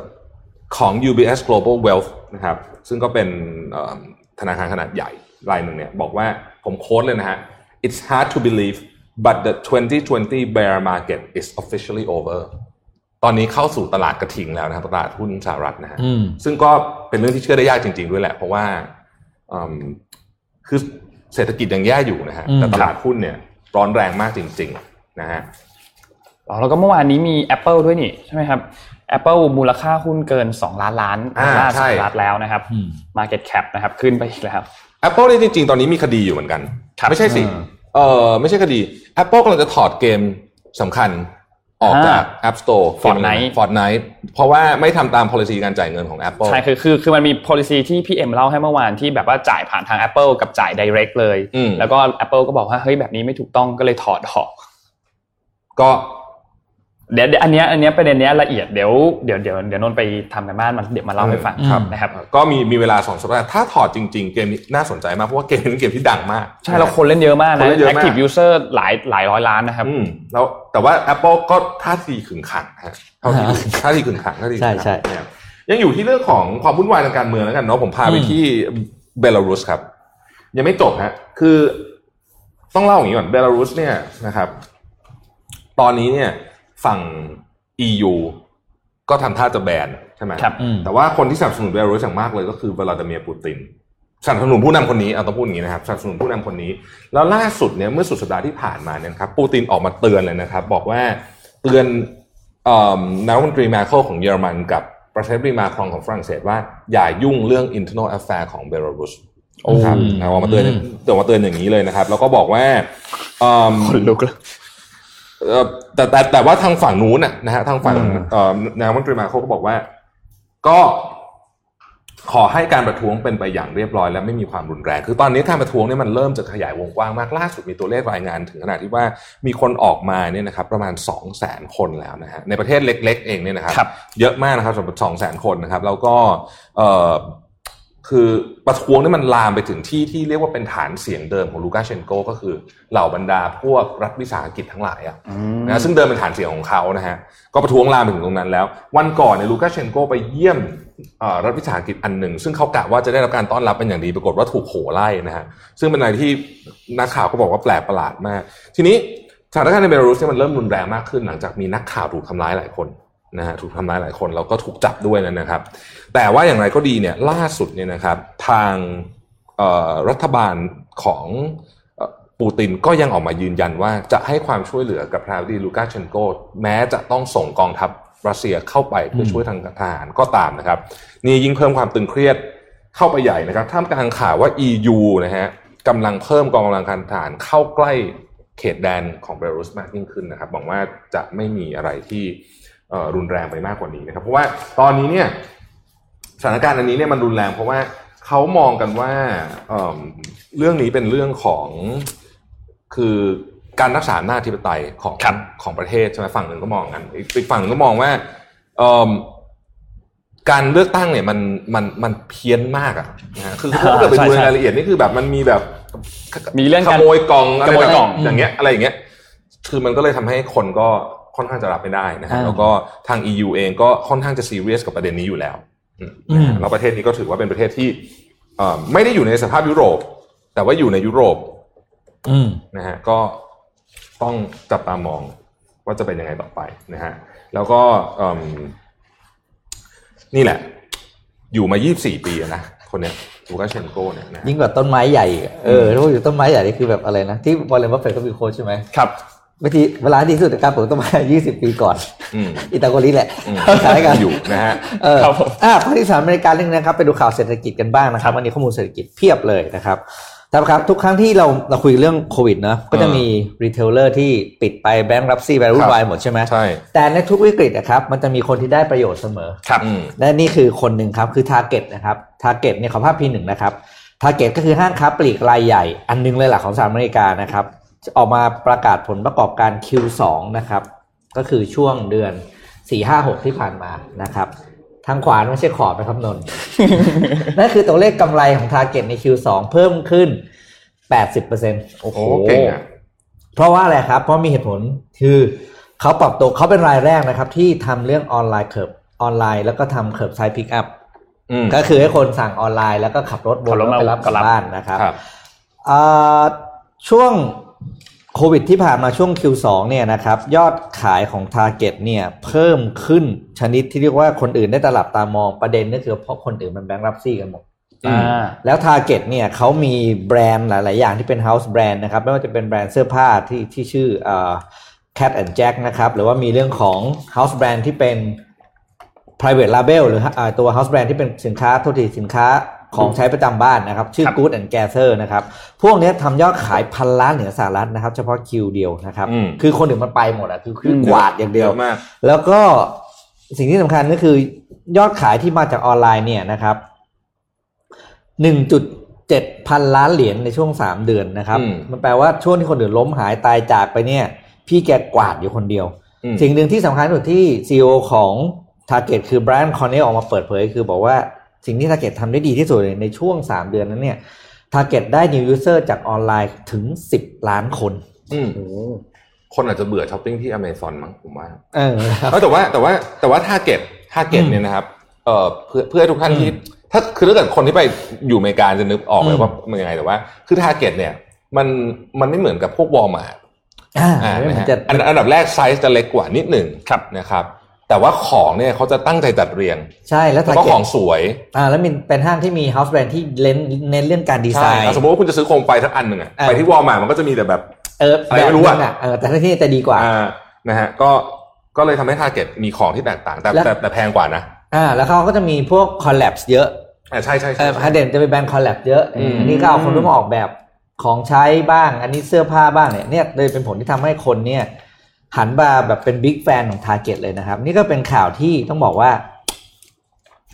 ของ UBS Global Wealth นะครับ ซึ่งก็เป็นเอิ่มธนาคารขนาดใหญ่รายหนึ่งเนี่ยบอกว่าผมโค้ดเลยนะฮะ It's hard to believe but the 2020 bear market is officially over ตอนนี้เข้าสู่ตลาดกระทิงแล้วนะครับตลาดหุ้นสหรัฐนะฮะอืมซึ่งก็เป็นเรื่องที่เชื่อได้ยากจริง ๆ ด้วยแหละ เพราะว่าอืมคือเศรษฐกิจยังแย่อยู่นะฮะอืมแต่ตลาดหุ้นเนี่ยร้อนแรงมากจริง ๆ นะฮะอ๋อแล้วก็เมื่อวานนี้มี Apple ด้วยนี่ใช่ไหมครับ Apple มูลค่าหุ้นเกิน 2 ล้านล้านดอ่าอลลาร์ใช่สหรัฐแล้วนะครับอืม Market Cap นะครับ ขึ้นไปอีกแล้ว Apple นี่จริง ๆ ตอนนี้มีคดีอยู่เหมือนกันครับไม่ใช่สิอืม เออไม่ใช่คดี Apple กำลังจะถอดเกมสำคัญออกจาก App Store Fortnite Fortnite เพราะว่าไม่ทำตาม policy การจ่ายเงินของ Apple ใช่คือคือคือมันมี policy ที่พี่เอ็มเล่าให้เมื่อวานที่แบบว่าจ่ายผ่านทาง Apple กับจ่าย direct เลยอืมแล้วก็ Apple ก็บอกว่าเฮ้ยแบบนี้ไม่ถูกต้องก็เลยถอดออก ก็ เดี๋ยวเดี๋ยวอันเนี้ยอันเนี้ยประเด็นเนี้ยละเอียดเดี๋ยวเดี๋ยวเดี๋ยวเดี๋ยวนนท์ไปทำกันบ้านมันเดี๋ยวมาเล่าให้ฟังครับนะครับก็มีมีเวลาสองสัปดาห์ถ้าถอดจริง ๆ เกมนี้น่าสนใจมากเพราะว่าเกมนี้เป็นเกมที่ดังมาก ใช่แล้วคนเล่นเยอะมากคนะนเล่นเยอะมาก active user หลายหลายร้อยล้านนะครับอืมแล้วแต่ว่า Apple ก็ท่าทีขึงขังฮะเท่าที่ดูท่าทีขึงขังท่าทีขึงขังใช่ใช่เนี่ยยังอยู่ที่เรื่องของความวุ่นวายทางการเมืองแล้วกันเนาะผมพาไปอืมที่เบลารุสครับ ยังไม่จบฮะคือต้องเล่าอย่างนี้ก่อนเบลารุสเนี่ยนะครับ ตอนนี้เนี่ย ฝั่ง EU ก็ทำท่าจะแบนใช่ไหมครับอืมแต่ว่าคนที่สนับสนุนเบลารุสอย่างมากเลยก็คือวลาดิเมียร์ปูตินสนับสนุนผู้นำคนนี้เอาต้องพูดอย่างนี้นะครับสนับสนุนผู้นำคนนี้ แล้วล่าสุดเนี่ยเมื่อสุดสัปดาห์ที่ผ่านมาเนี่ยนะครับปูตินออกมาเตือนเลยนะครับ บอกว่าเตือนเอ่อนายกรัฐมนตรีแมร์เคิลของเยอรมันกับประธานาธิบดีมาครองของฝรั่งเศสว่าอย่ายุ่งเรื่อง internal affair ของเบลารุสโอ้นะครับออกมาเตือนเตือนมาเตือนอย่างนี้เลยนะครับ แล้วก็บอกว่าเอิ่มคนลุกเลยเอ่อ แต่แต่แต่ว่าทางฝั่งนู้นน่ะนะฮะทางฝั่งอืมเอ่อนายกรัฐมนตรีมาเขาก็บอกว่า ก็ขอให้การประท้วงเป็นไปอย่างเรียบร้อย และไม่มีความรุนแรง คือตอนนี้การประท้วงเนี่ยมันเริ่มจะขยายวงกว้างมากล่าสุดมีตัวเลขรายงานถึงขนาดที่ว่ามีคนออกมาเนี่ยนะครับประมาณ 2 0 0แสนคนแล้วนะฮะในประเทศเล็ก ๆ เองเนี่ยนะครับครับเยอะมากนะครับสำหรับสองแสนคนนะครับ แล้วก็เอ่อ คือประท้วงนี่มันลามไปถึงที่ที่เรียกว่าเป็นฐานเสียงเดิมของลูกาเชนโก ก็คือเหล่าบรรดาพวกรัฐวิสาหกิจทั้งหลายอะนะซึ่งเดิมเป็นฐานเสียงของเขานะฮะก็ประท้วงลามไปถึงตรงนั้นแล้ว วันก่อนเนี่ยลูกาเชนโกไปเยี่ยมเอ่อรัฐวิสาหกิจอันหนึ่ง ซึ่งเขากะว่าจะได้รับการต้อนรับเป็นอย่างดีปรากฏว่าถูกโหไล่นะฮะซึ่งเป็นอะไรที่นักข่าวก็บอกว่าแปลกประหลาดมาก ทีนี้สถานการณ์ในเบลารุสเนี่ยมันเริ่มรุนแรงมากขึ้นหลังจากมีนักข่าวถูกทำร้ายหลายคน นะฮะถูกทำร้ายหลายคนแล้วก็ถูกจับด้วยนะครับ แต่ว่าอย่างไรก็ดีเนี่ยล่าสุดเนี่ยนะครับทางเอ่อรัฐบาลของเอ่อปูตินก็ยังออกมายืนยันว่าจะให้ความช่วยเหลือกับพระดีลูกาเชนโกแม้จะต้องส่งกองทัพรัสเซียเข้าไปเพื่อช่วยทางทหารก็ตามนะครับ นี่ยิ่งเพิ่มความตึงเครียดเข้าไปใหญ่นะครับท่ามกลางข่าวว่า EU นะฮะกำลังเพิ่มกองกำลังการทหารเข้าใกล้เขตแดนของเบลารุสมากยิ่งขึ้นนะครับหวังว่าจะไม่มีอะไรที่เอ่อ รุนแรงไปมากกว่านี้นะครับ เพราะว่าตอนนี้เนี่ยสถานการณ์อันนี้เนี่ยมันรุนแรงเพราะว่าเขามองกันว่าเอิ่มเรื่องนี้เป็นเรื่องของคือการรักษาอำนาจธิปไตยของครับของประเทศใช่ไหมฝั่งหนึ่งก็มองกันอีกอีกฝั่งหนึ่งก็มองว่าเอิ่มการเลือกตั้งเนี่ยมันมันมันเพี้ยนมากอะนะฮะคือถ้าเกิดไปใช่ดูในใช่รายละเอียดนี่คือแบบมันมีแบบมีเรื่องขการโมยกล่องอะไรขโมยแบบกล่องอย่างเงี้ยอะไรอย่างเงี้ย คือมันก็เลยทำให้คนก็ ค่อนข้างจะรับไม่ได้นะฮะอ่าแล้วก็ทาง EU เองก็ค่อนข้างจะซีเรียสกับประเด็นนี้อยู่แล้วอืมอืมแล้วประเทศนี้ก็ถือว่าเป็นประเทศที่เอ่อไม่ได้อยู่ในสภาพยุโรป แต่ว่าอยู่ในยุโรปอืมนะฮะก็ต้องจับตามองว่าจะเป็นยังไงต่อไปนะฮะแล้วก็เอิ่มนี่แหละ อยู่มา 24 ปีอะนะคนเนี้ยลูกาเชนโกเนี่ยนะฮะยิ่งกว่าต้นไม้ใหญ่อีกอะเออถ้าพูดถึงต้นไม้ใหญ่นี่คือแบบอะไรนะ ที่วอร์เรนบัฟเฟตต์ก็มี quote ใช่ไหมครับ วิธีเวลาที่ดีที่สุดในการปลูกต้นไม้20 ปีก่อนอืมอิตาโกริแหละอืมคล้ายกันอยู่นะฮะเออครับผมอ่าภาคที่สามอเมริกาเรื่องนะครับไปดูข่าวเศรษฐกิจกันบ้างนะครับวันนี้ข้อมูลเศรษฐกิจเพียบเลยนะครับท่านผู้ชมครับทุกครั้งที่เราเราคุยเรื่องโควิดนะก็จะมีretailer ที่ปิดไป bankruptcy ไปวุ่นวายหมดใช่ไหมใช่แต่ในทุกวิกฤตนะครับมันจะมีคนที่ได้ประโยชน์เสมอครับอืมและนี่คือคนหนึ่งครับคือ Target นะครับ Target เนี่ยขอภาพ P1 นะครับ Target ก็คือห้างค้าปลีกรายใหญ่ อันหนึงเลยหลักของสหรัฐอเมริกานะครับ ออกมาประกาศผลประกอบการ Q2 นะครับ ก็คือช่วงเดือน 4 5 6 ที่ผ่านมานะครับทางขวาไม่ใช่ขอบนะครับนนท์นั่นคือตัวเลขกำไรของ Target ใน Q2 เพิ่มขึ้น 80%โอ้โหโอ้เก่งอะเพราะว่าอะไรครับ เพราะมีเหตุผลคือเขาปรับตัวเขาเป็นรายแรกนะครับ ที่ทำเรื่องออนไลน์ curb ออนไลน์แล้วก็ทำ curbside pickup อืมก็คือให้คนสั่งออนไลน์แล้วก็ขับรถบนขับรรถถมาไปรับกลับรับบ้านนะครับครับอ่าช่วง โควิดที่ผ่านมาช่วง Q2 เนี่ยนะครับยอดขายของ Target เนี่ยเพิ่มขึ้นชนิดที่เรียกว่าคนอื่นได้ตลับตามองประเด็นก็คือเพราะคนอื่นมัน bankruptcy กันหมดอืมอ่าแล้ว Target เนี่ยเขามีแบรนด์หลาย ๆ อย่างที่เป็น House Brand นะครับไม่ว่าจะเป็นแบรนด์เสื้อผ้าที่ที่ชื่อเอ่อ Cat and Jack นะครับหรือว่ามีเรื่องของ House Brand ที่เป็น private label หรืออ่าตัว House Brand ที่เป็นสินค้าโทษทีสินค้า ของใช้ประจำบ้านนะครับ ชื่อครับ Good and Gather นะครับ พวกเนี้ยทำยอดขายพันล้านเหนือสหรัฐนะครับ เฉพาะคิวเดียวนะครับอืมคือคนอื่นมันไปหมดอะคือคือกวาดอย่างเดียวเยอะมาก แล้วก็สิ่งที่สำคัญก็คือยอดขายที่มาจากออนไลน์เนี่ยนะครับหนึ่งจุดเจ็ดพันล้านเหรียญในช่วงสามเดือนนะครับอืมมันแปลว่าช่วงที่คนอื่นล้มหายตายจากไปเนี่ย พี่แกกวาดอยู่คนเดียวอืมสิ่งหนึ่งที่สำคัญที่สุดที่ CEO ของ Target คือ Brian Cornell ออกมาเปิดเผยคือบอกว่า สิ่งที่ Target ทำได้ดีที่สุดเลยในช่วง 3 เดือนนั้นเนี่ย Target ได้ new user จากออนไลน์ถึง 10 ล้านคนอืมคนอาจจะเบื่อช้อปปิ้งที่อเมซอนมั้งผมว่าเออครับเออแต่ว่าแต่ว่าแต่ว่า Target Target อืมเนี่ยนะครับเอ่อเพื่อเพื่อให้ทุกท่านอืมที่ถ้าคือถ้าเกิดคนที่ไปอยู่อเมริกาจะนึกออกเลยอืมว่ามันยังไงแต่ว่า คือ Target เนี่ย มันมันไม่เหมือนกับพวกวอลมาร์ทอ่าอ่าไม่นะเหมือฮะนจะอันอันดับแรกไซส์จะเล็กกว่านิดหนึ่งครับนะครับ แต่ว่าของเนี่ยเขาจะตั้งใจจัดเรียง ใช่แล้วแล้วก็ Target ของสวยอ่าแล้วมีเป็นห้างที่มี house brand ที่เน้นเน้นเรื่องการดีไซน์ใช่อะสมมติว่าคุณจะซื้อโคมไฟสักอันหนึ่งอะเออไปที่วอลมาร์ทมันก็จะมีแต่แบบเอออะไรไม่รู้อะแบบนั้นเออแต่ที่นี่จะดีกว่าอ่านะฮะก็ก็เลยทำให้ Target มีของที่แตกต่างแต่แล้วแต่แต่แพงกว่านะอ่าแล้วเขาก็จะมีพวก collabs เยอะอ่าใช่ใช่เอใช่อฮาเดนจะเป็นแบรนด์ collab เยอะอืมอันนี้ก็เอาคนรุ่นมาออกแบบของใช้บ้าง อันนี้เสื้อผ้าบ้างเนี่ยเนี่ยเลยเป็นผลที่ทำให้คนเนี่ย หันมาแบบเป็น big fan ของ Target เลยนะครับ นี่ก็เป็นข่าวที่ต้องบอกว่า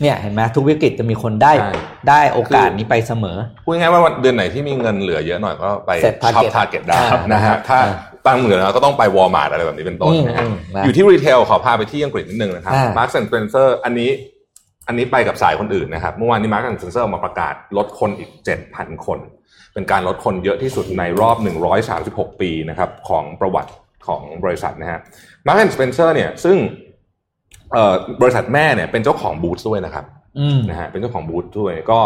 เนี่ยเห็นไหมทุกวิกฤตจะมีคนได้ใช่ได้โอกาสนี้ไปเสมอพูดง่ายๆว่าวันเดือนไหนที่มีเงินเหลือเยอะหน่อยก็ไปเสร็จช็อป Target Target ได้อ่านะฮะนะครับถ้าอ่าตังค์เหลือก็ต้องไปวอลมาร์ทอะไรแบบนี้เป็นต้นนะฮะอืมอืมนะอยู่ที่ retail ขอพาไปที่อังกฤษนิดนึงนะครับอ่ามาร์คแอนด์สเปนเซอร์อันนี้อันนี้ไปกับสายคนอื่นนะครับ เมื่อวานนี้มาร์คแอนด์สเปนเซอร์ออกมาประกาศลดคนอีก 7,000 คน เป็นการลดคนเยอะที่สุดในรอบ 136 ปีนะครับของประวัติ ของบริษัทนะฮะMarks and Spencer เนี่ยซึ่งเอ่อบริษัทแม่เนี่ยเป็นเจ้าของ Boots ด้วยนะครับอืมนะฮะเป็นเจ้าของ Boots ด้วย ก็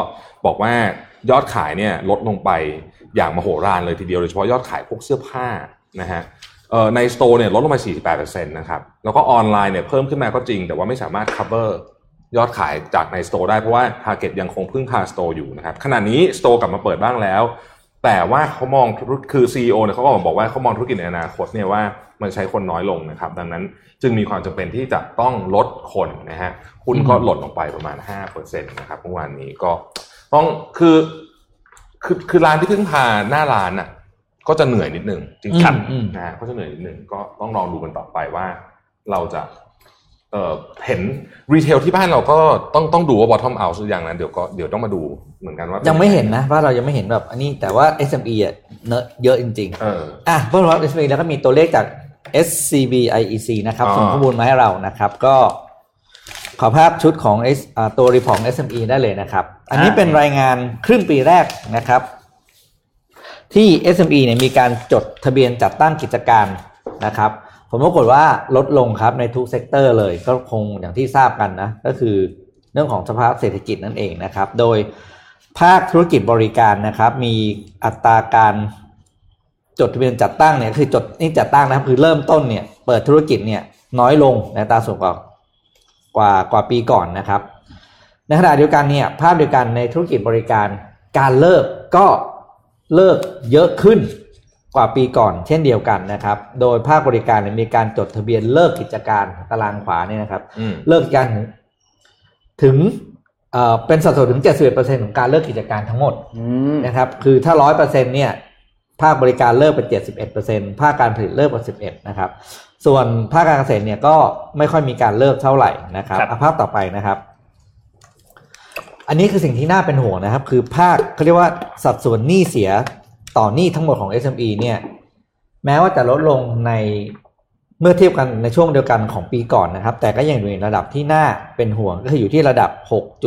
บอกว่ายอดขายเนี่ยลดลงไปอย่างมโหฬารเลยทีเดียวโดยเฉพาะยอดขายพวกเสื้อผ้านะฮะเอ่อใน store เนี่ยลดลงไป 48%นะครับแล้วก็ออนไลน์เนี่ยเพิ่มขึ้นมาก็จริง แต่ว่าไม่สามารถ cover ยอดขายจากใน store ได้เพราะว่า Target ยังคงพึ่งพา store อยู่นะครับขณะนี้ store กลับมาเปิดบ้างแล้ว แต่ว่าเขามองธุรคือ CEO เนี่ยเขาก็บอกว่าเขามองธุรกิจในอนาคตเนี่ยว่ามันใช้คนน้อยลงนะครับ ดังนั้นจึงมีความจำเป็นที่จะต้องลดคนนะฮะหุ้นก็หล่นลงไปประมาณ5%นะครับเมื่อวานนี้ก็ต้องคือคือคือร้านที่พึ่งพาหน้าร้านอะ ก็จะเหนื่อยนิดนึงจริงอืมอืมๆนะฮะก็จะเหนื่อยนิดนึงก็ต้องลองดูกันต่อไปว่า เราจะ เอ่อเห็นรีเทลที่บ้านเราก็ต้องต้องดูว่า bottom out หรือยังนะเดี๋ยวก็เดี๋ยวต้องมาดูเหมือนกันว่ายัยังไม่เห็นนะว่าเรายังไม่เห็นแบบอันนี้แต่ว่า SME อะเนอะเยอะจริงๆเอออะเพิ่มรับ SME แล้วก็มีตัวเลขจาก SCB EIC นะครับอ่าส่งข้อมูลมาให้เรานะครับ ก็ขอภาพชุดของ S อ่าตัว report SME ได้เลยนะครับ อันนี้อ่าเป็นรายงานครึ่งปีแรกนะครับ ที่ SME เนี่ยมีการจดทะเบียนจัดตั้งกิจการนะครับ ผมปรากฏว่าลดลงครับในทุก sector เลยก็คงอย่างที่ทราบกันนะ ก็คือเรื่องของสภาพเศรษฐกิจนั่นเองนะครับ โดยภาคธุรกิจบริการนะครับ มีอัตราการจดทะเบียนจัดตั้งเนี่ยคือจดนี่จัดตั้งนะครับ คือเริ่มต้นเนี่ยเปิดธุรกิจเนี่ยน้อยลงในตาส่วนกว่ากว่ากว่าปีก่อนนะครับ ในขณะเดียวกันเนี่ยภาพเดียวกันในธุรกิจบริการการเลิกก็เลิกเยอะขึ้น กว่าปีก่อนเช่นเดียวกันนะครับ โดยภาคบริการเนี่ยมีการจดทะเบียนเลิกกิจการตารางขวาเนี่ยนะครับอืมเลิกกิจการถึงถึงเอ่อเป็นสัดส่วนถึง 71%ของการเลิกกิจการทั้งหมดอืมนะครับ คือถ้าร้อยเปอร์เซ็นเนี่ยภาคบริการเลิกไปเจ็ดสิบเอ็ดเปอร์เซ็นภาคการผลิตเลิกไปสิบเอ็ดนะครับ ส่วนภาคการเกษตรเนี่ยก็ไม่ค่อยมีการเลิกเท่าไหร่นะครับครับอะภาพต่อไปนะครับ อันนี้คือสิ่งที่น่าเป็นห่วงนะครับ คือภาคเขาเรียกว่าสัดส่วนหนี้เสีย ต่อหนี้ทั้งหมดของ SME เนี่ย แม้ว่าจะลดลงในเมื่อเทียบกันในช่วงเดียวกันของปีก่อนนะครับ แต่ก็ยังอยู่ในระดับที่น่าเป็นห่วงก็คืออยู่ที่ระดับ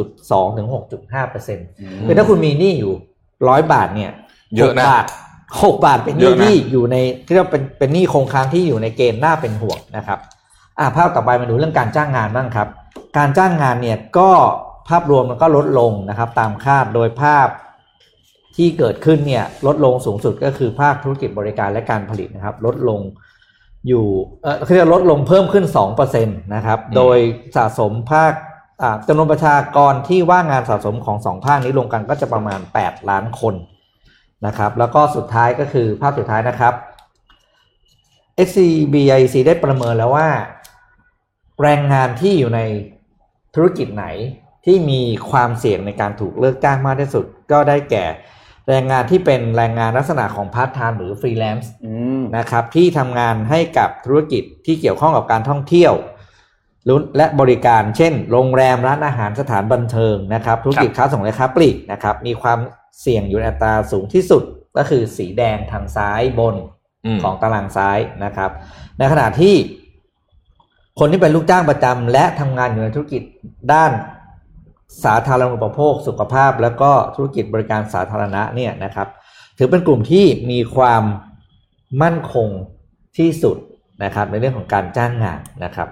6.2 ถึง 6.5เปอร์เซ็นต์คือถ้าคุณมีหนี้อยู่ร้อยบาทเนี่ยเยอะนะหกบาทหกบาทเป็นหเยนี้อะนะที่อยู่ในที่เรียกว่าเป็นเป็นหนี้คงค้างที่อยู่ในเกณฑ์น่าเป็นห่วงนะครับ อ่าภาพต่อไปมาดูเรื่องการจ้างงานบ้างครับ การจ้างงานเนี่ยก็ภาพรวมมันก็ลดลงนะครับ ตามคาดโดยภาพ ที่เกิดขึ้นเนี่ยลดลงสูงสุดก็คือภาคธุรกิจบริการและการผลิตนะครับ ลดลงอยู่เออเขาเรียกลดลงเพิ่มขึ้น2%นะครับ โดยสะสมภาคอ่าจำนวนประชากรที่ว่างงานสะสมของสองภาคนี้รวมกันก็จะประมาณ 8 ล้านคนนะครับ แล้วก็สุดท้ายก็คือภาพสุดท้ายนะครับ SCB EIC ได้ประเมินแล้วว่า แรงงานที่อยู่ในธุรกิจไหนที่มีความเสี่ยงในการถูกเลิกจ้างมากที่สุดก็ได้แก่ แรงงานที่เป็นแรงงานลักษณะของพาร์ทไทม์หรือฟรีแลนซ์อืมนะครับที่ทำงานให้กับธุรกิจที่เกี่ยวข้องกับการท่องเที่ยวและบริการ เช่น โรงแรมร้านอาหารสถานบันเทิงนะครับ ธุรกิจค้าส่งและค้าปลีกนะครับ มีความเสี่ยงอยู่ในอัตราสูงที่สุดก็คือสีแดงทางซ้ายบนอืมของตารางซ้ายนะครับ ในขณะที่คนที่เป็นลูกจ้างประจำและทำงานอยู่ในธุรกิจด้าน สาธารณูปโภค สุขภาพ แล้วก็ธุรกิจบริการสาธารณะเนี่ยนะครับ ถือเป็นกลุ่มที่มีความมั่นคงที่สุดนะครับ ในเรื่องของการจ้างงานนะครับ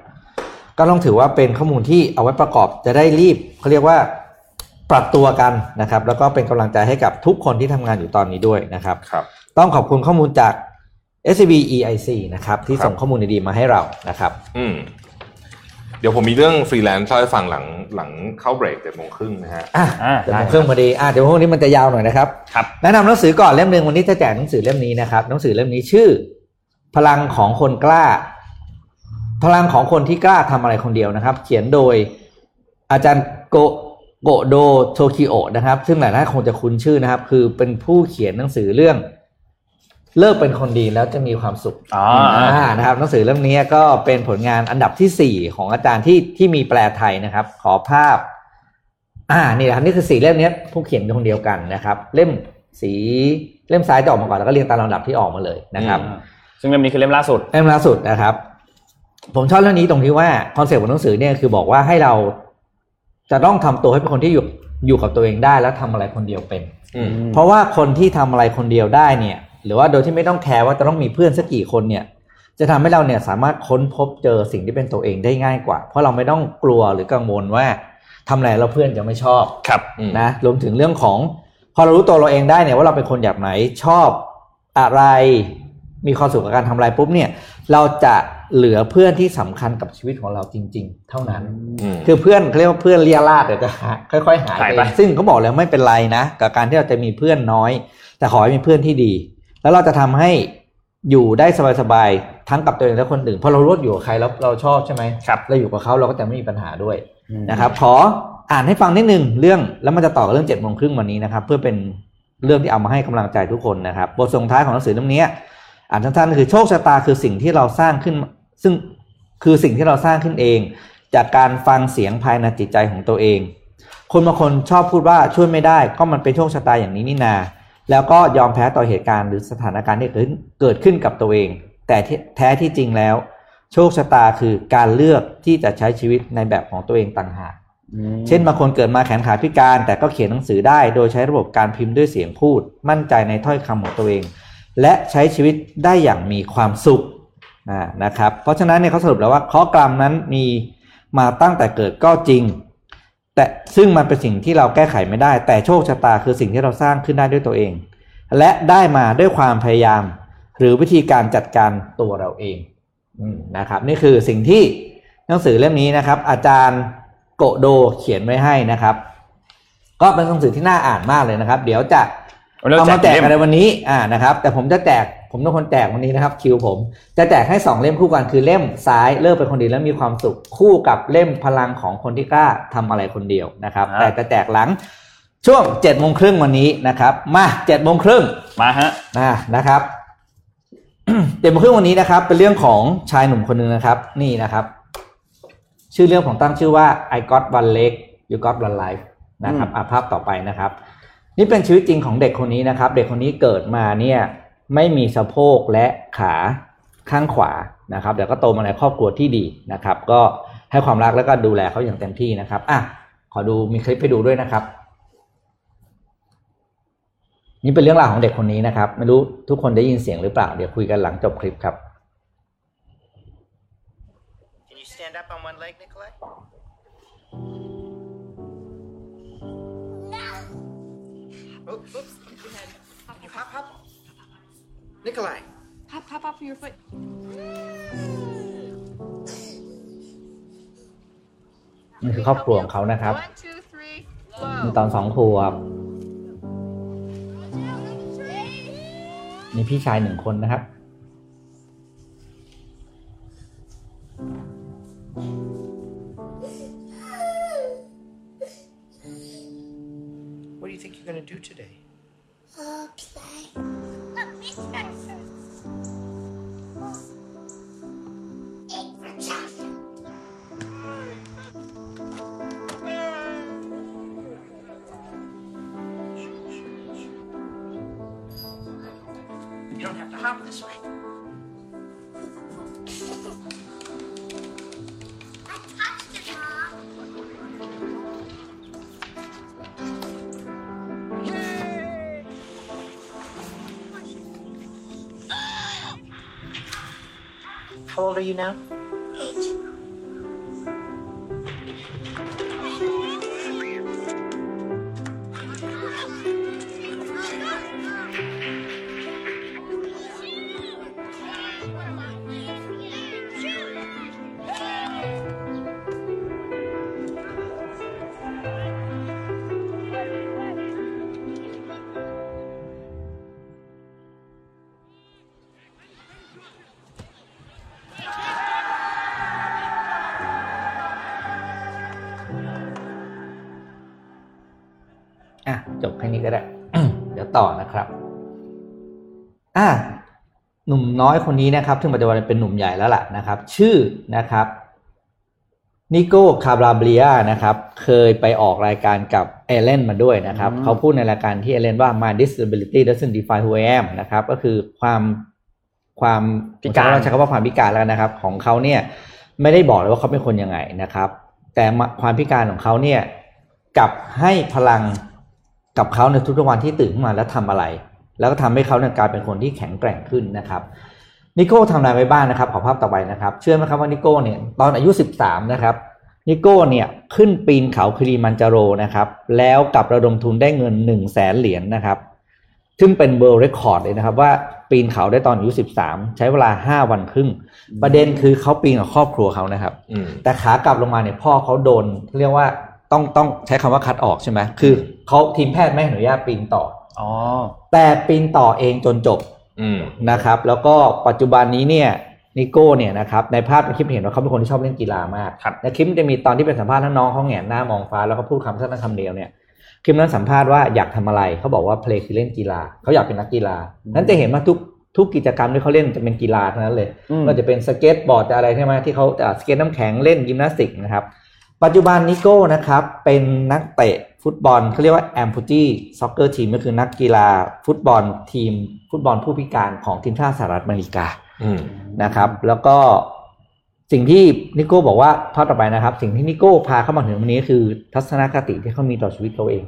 ก็ต้องถือว่าเป็นข้อมูลที่เอาไว้ประกอบจะได้รีบเขาเรียกว่าปรับตัวกันนะครับ แล้วก็เป็นกำลังใจให้กับทุกคนที่ทำงานอยู่ตอนนี้ด้วยนะครับครับต้องขอบคุณข้อมูลจาก SCB EIC นะครับ ที่ครับส่งข้อมูลดีๆมาให้เรานะครับ อืม เดี๋ยวผมมีเรื่องฟรีแลนซ์เล่าให้ฟังหลังหลังเข้าเบรกเจ็ดโมงครึ่งนะฮะอะอ่าเดี๋ยวได้ผมเครื่องพอดีอะเดี๋ยวพวกนี้มันจะยาวหน่อยนะครับครับแนะนำหนังสือก่อนเล่มหนึ่งวันนี้จะแจกหนังสือเล่มนี้นะครับหนังสือเล่มนี้ชื่อ พลังของคนกล้า พลังของคนที่กล้าทำอะไรคนเดียวนะครับ เขียนโดยอาจารย์โกโกโดโทคิโอะนะครับ ซึ่งหลายท่านคงจะคุ้นชื่อนะครับ คือเป็นผู้เขียนหนังสือเรื่อง เลิกเป็นคนดีแล้วจะมีความสุขอ๋ออ่านะครับหนังสือเล่มนี้ก็เป็นผลงานอันดับที่สี่ของอาจารย์ที่ที่มีแปลไทยนะครับ ขอภาพ อ่านี่นะครับนี่คือสี่เล่มนี้ผู้เขียนคนเดียวกันนะครับ เล่มสีเล่มซ้ายจะออกมาก่อนแล้วก็เรียงตามลำดับที่ออกมาเลยนะครับอืมซึ่งเล่มนี้คือเล่มล่าสุดเล่มล่าสุดนะครับ ผมชอบเรื่องนี้ตรงที่ว่า concept ของหนังสือเนี่ยคือบอกว่าให้เราจะต้องทำตัวให้เป็นคนที่อยู่อยู่กับตัวเองได้แล้วทำอะไรคนเดียวเป็นอืมเพราะว่าคนที่ทำอะไรคนเดียวได้เนี่ย หรือว่าโดยที่ไม่ต้องแคร์ว่าจะต้องมีเพื่อนสักกี่คนเนี่ย จะทำให้เราเนี่ยสามารถค้นพบเจอสิ่งที่เป็นตัวเองได้ง่ายกว่า เพราะเราไม่ต้องกลัวหรือกังวลว่าทำอะไรแล้วเพื่อนจะไม่ชอบครับอืมนะรวมถึงเรื่องของ พอเรารู้ตัวเราเองได้เนี่ยว่าเราเป็นคนแบบไหนชอบอะไรมีความสุขกับการทำอะไรปุ๊บเนี่ย เราจะเหลือเพื่อนที่สำคัญกับชีวิตของเราจริง ๆ เท่านั้นอืมคือเพื่อนเขาเรียกว่าเพื่อนเลียราดเดี๋ยวจะหาค่อย ๆ หายหายไปไปซึ่งเขาบอกแล้วไม่เป็นไรนะกับการที่เราจะมีเพื่อนน้อย แต่ขอให้มีเพื่อนที่ดี แล้วเราจะทำให้อยู่ได้สบายๆทั้งกับตัวเองและคนอื่นเพราะเรารู้ว่าอยู่กับใครแล้วเราชอบใช่ไหมครับเราอยู่กับเขาเราก็จะไม่มีปัญหาด้วยอืมนะครับขออ่านให้ฟังนิดนึงเรื่องแล้วมันจะต่อกับเรื่องเจ็ดโมงครึ่งวันนี้นะครับ เพื่อเป็นเรื่องที่เอามาให้กำลังใจทุกคนนะครับ บทส่งท้ายของหนังสือเล่มนี้อ่านสั้นๆคือโชคชะตาคือสิ่งที่เราสร้างขึ้น ซึ่งคือสิ่งที่เราสร้างขึ้นเอง จากการฟังเสียงภายในจิตใจของตัวเอง คนบางคนชอบพูดว่าช่วยไม่ได้ ก็มันเป็นโชคชะตาอย่างนี้นี่นา แล้วก็ยอมแพ้ต่อเหตุการณ์หรือสถานการณ์ที่เกิดขึ้นเกิดขึ้นกับตัวเอง แต่ที่แท้ที่จริงแล้ว โชคชะตาคือการเลือกที่จะใช้ชีวิตในแบบของตัวเองต่างหากเช่นบางคนเกิดมาแขนขาพิการ แต่ก็เขียนหนังสือได้ โดยใช้ระบบการพิมพ์ด้วยเสียงพูด มั่นใจในถ้อยคำของตัวเอง และใช้ชีวิตได้อย่างมีความสุขอ่านะครับ เพราะฉะนั้นเนี่ยเขาสรุปแล้วว่าข้อกรรมนั้นมีมาตั้งแต่เกิดก็จริง แต่ซึ่งมันเป็นสิ่งที่เราแก้ไขไม่ได้ แต่โชคชะตาคือสิ่งที่เราสร้างขึ้นได้ด้วยตัวเอง และได้มาด้วยความพยายาม หรือวิธีการจัดการตัวเราเองนะครับ นี่คือสิ่งที่หนังสือเล่มนี้นะครับ อาจารย์โกโดเขียนไว้ให้นะครับ ก็เป็นหนังสือที่น่าอ่านมากเลยนะครับ เดี๋ยวจะเอามาแจกกกี่เล่มอะไรวันนี้อ่านะครับ แต่ผมจะแจก ผมเป็นคนแจกวันนี้นะครับ คิวผม จะแจกให้สองเล่มคู่กันคือเล่มซ้ายเลิกเป็นคนดีแล้วมีความสุขคู่กับเล่มพลังของคนที่กล้าทำอะไรคนเดียวนะครับ แต่จะแจกหลังช่วงเจ็ดโมงครึ่งวันนี้นะครับ มาเจ็ดโมงครึ่งมาฮะนะนะครับเจ็ดโมงครึ่งวันนี้นะครับ เป็นเรื่องของชายหนุ่มคนหนึ่งนะครับ นี่นะครับ ชื่อเรื่องผมตั้งชื่อว่า I got one leg you got one life นะครับอะภาพต่อไปนะครับ นี่เป็นชีวิตจริงของเด็กคนนี้นะครับ เด็กคนนี้เกิดมาเนี่ย ไม่มีสะโพกและขาข้างขวานะครับแต่ก็โตมาในครอบครัวที่ดีนะครับ ก็ให้ความรักแล้วก็ดูแลเขาอย่างเต็มที่นะครับอะขอดูมีคลิปให้ดูด้วยนะครับ นี่เป็นเรื่องราวของเด็กคนนี้นะครับ ไม่รู้ทุกคนได้ยินเสียงหรือเปล่า เดี๋ยวคุยกันหลังจบคลิปครับ Can you stand up on one leg, Nikolai? Oops, oops. Hop, hop. Nikolai. Hop, hop off your foot. นี่คือครอบครัวของเขานะครับ One, two, three, มี whoa. ตอนสองขวบมีพี่ชายหนึ่งคนนะครับ อยคนนี้นะครับซึ่งปัจจุบันเป็นหนุ่มใหญ่แล้วล่ะนะครับ ชื่อนะครับนิโก้คาบราเบียนะครับ เคยไปออกรายการกับเอเลนมาด้วยนะครับอืมเขาพูดในรายการที่เอเลนว่า my disability doesn't define who I am นะครับ ก็คือความความพิการผมใช้คำว่าความพิการแล้วนะครับ ของเขาเนี่ย ไม่ได้บอกเลยว่าเขาเป็นคนยังไงนะครับ แต่ความพิการของเขาเนี่ยกลับให้พลังกับเขาในทุกๆวันที่ตื่นขึ้นมาแล้วทำอะไร แล้วก็ทำให้เขาเนี่ยกลายเป็นคนที่แข็งแกร่งขึ้นนะครับ นิโก้ทำอะไรไว้บ้างนะครับ ขอภาพต่อไปนะครับ เชื่อไหมครับว่านิโก้เนี่ยตอนอายุ 13 นะครับนิโก้เนี่ยขึ้นปีนเขาคลีมันจาโรนะครับ แล้วกลับระดมทุนได้เงิน1 0 0 0 0แสนเหรียญนะครับ ซึ่งเป็นเบอร์เรคคอร์ดเลยนะครับ ว่าปีนเขาได้ตอนอายุ 13 ใช้เวลา 5 วันครึ่ง ประเด็นคือเขาปีนกับครอบครัวเขานะครับอืมแต่ขากลับลงมาเนี่ยพ่อเขาโดนเรียกว่าต้องต้องใช้คำว่าคัดออกใช่ไหมคือเขาทีมแพทย์ไม่อนุญาตปีนต่อ อ๋อ แต่ปีนต่อเองจนจบอืม นะครับ แล้วก็ปัจจุบันนี้เนี่ยนิโก้เนี่ยนะครับในภาพในคลิปเห็นว่าเขาเป็นคนที่ชอบเล่นกีฬามากครับในคลิปมันจะมีตอนที่เป็นสัมภาษณ์น้องเขาแหงนหน้ามองฟ้าแล้วก็พูดคำสั้นๆคำเดียวเนี่ยคลิปนั้นสัมภาษณ์ว่าอยากทำอะไรเขาบอกว่า play คือเล่นกีฬาเขาอยากเป็นนักกีฬา นั้นจะเห็นว่าทุกทุกกิจกรรมที่เขาเล่นจะเป็นกีฬาทั้งนั้นเลยอืมก็จะเป็นสเก็ตบอร์ดจะอะไรใช่ไหมที่เขาจะสเก็ตน้ำแข็งเล่นยิมนาสติกนะครับ ปัจจุบันนิโก้นะครับเป็นนักเตะ ฟุตบอลเขาเรียกว่า amputee soccer team ก็คือนักกีฬาฟุตบอลทีม ฟุตบอลผู้พิการของทีมชาติสหรัฐอเมริกาอืมนะครับ แล้วก็สิ่งที่นิโก้บอกว่าภาพต่อไปนะครับ สิ่งที่นิโก้พาเข้ามาถึงวันนี้คือทัศนคติที่เขามีต่อชีวิตเขาเอง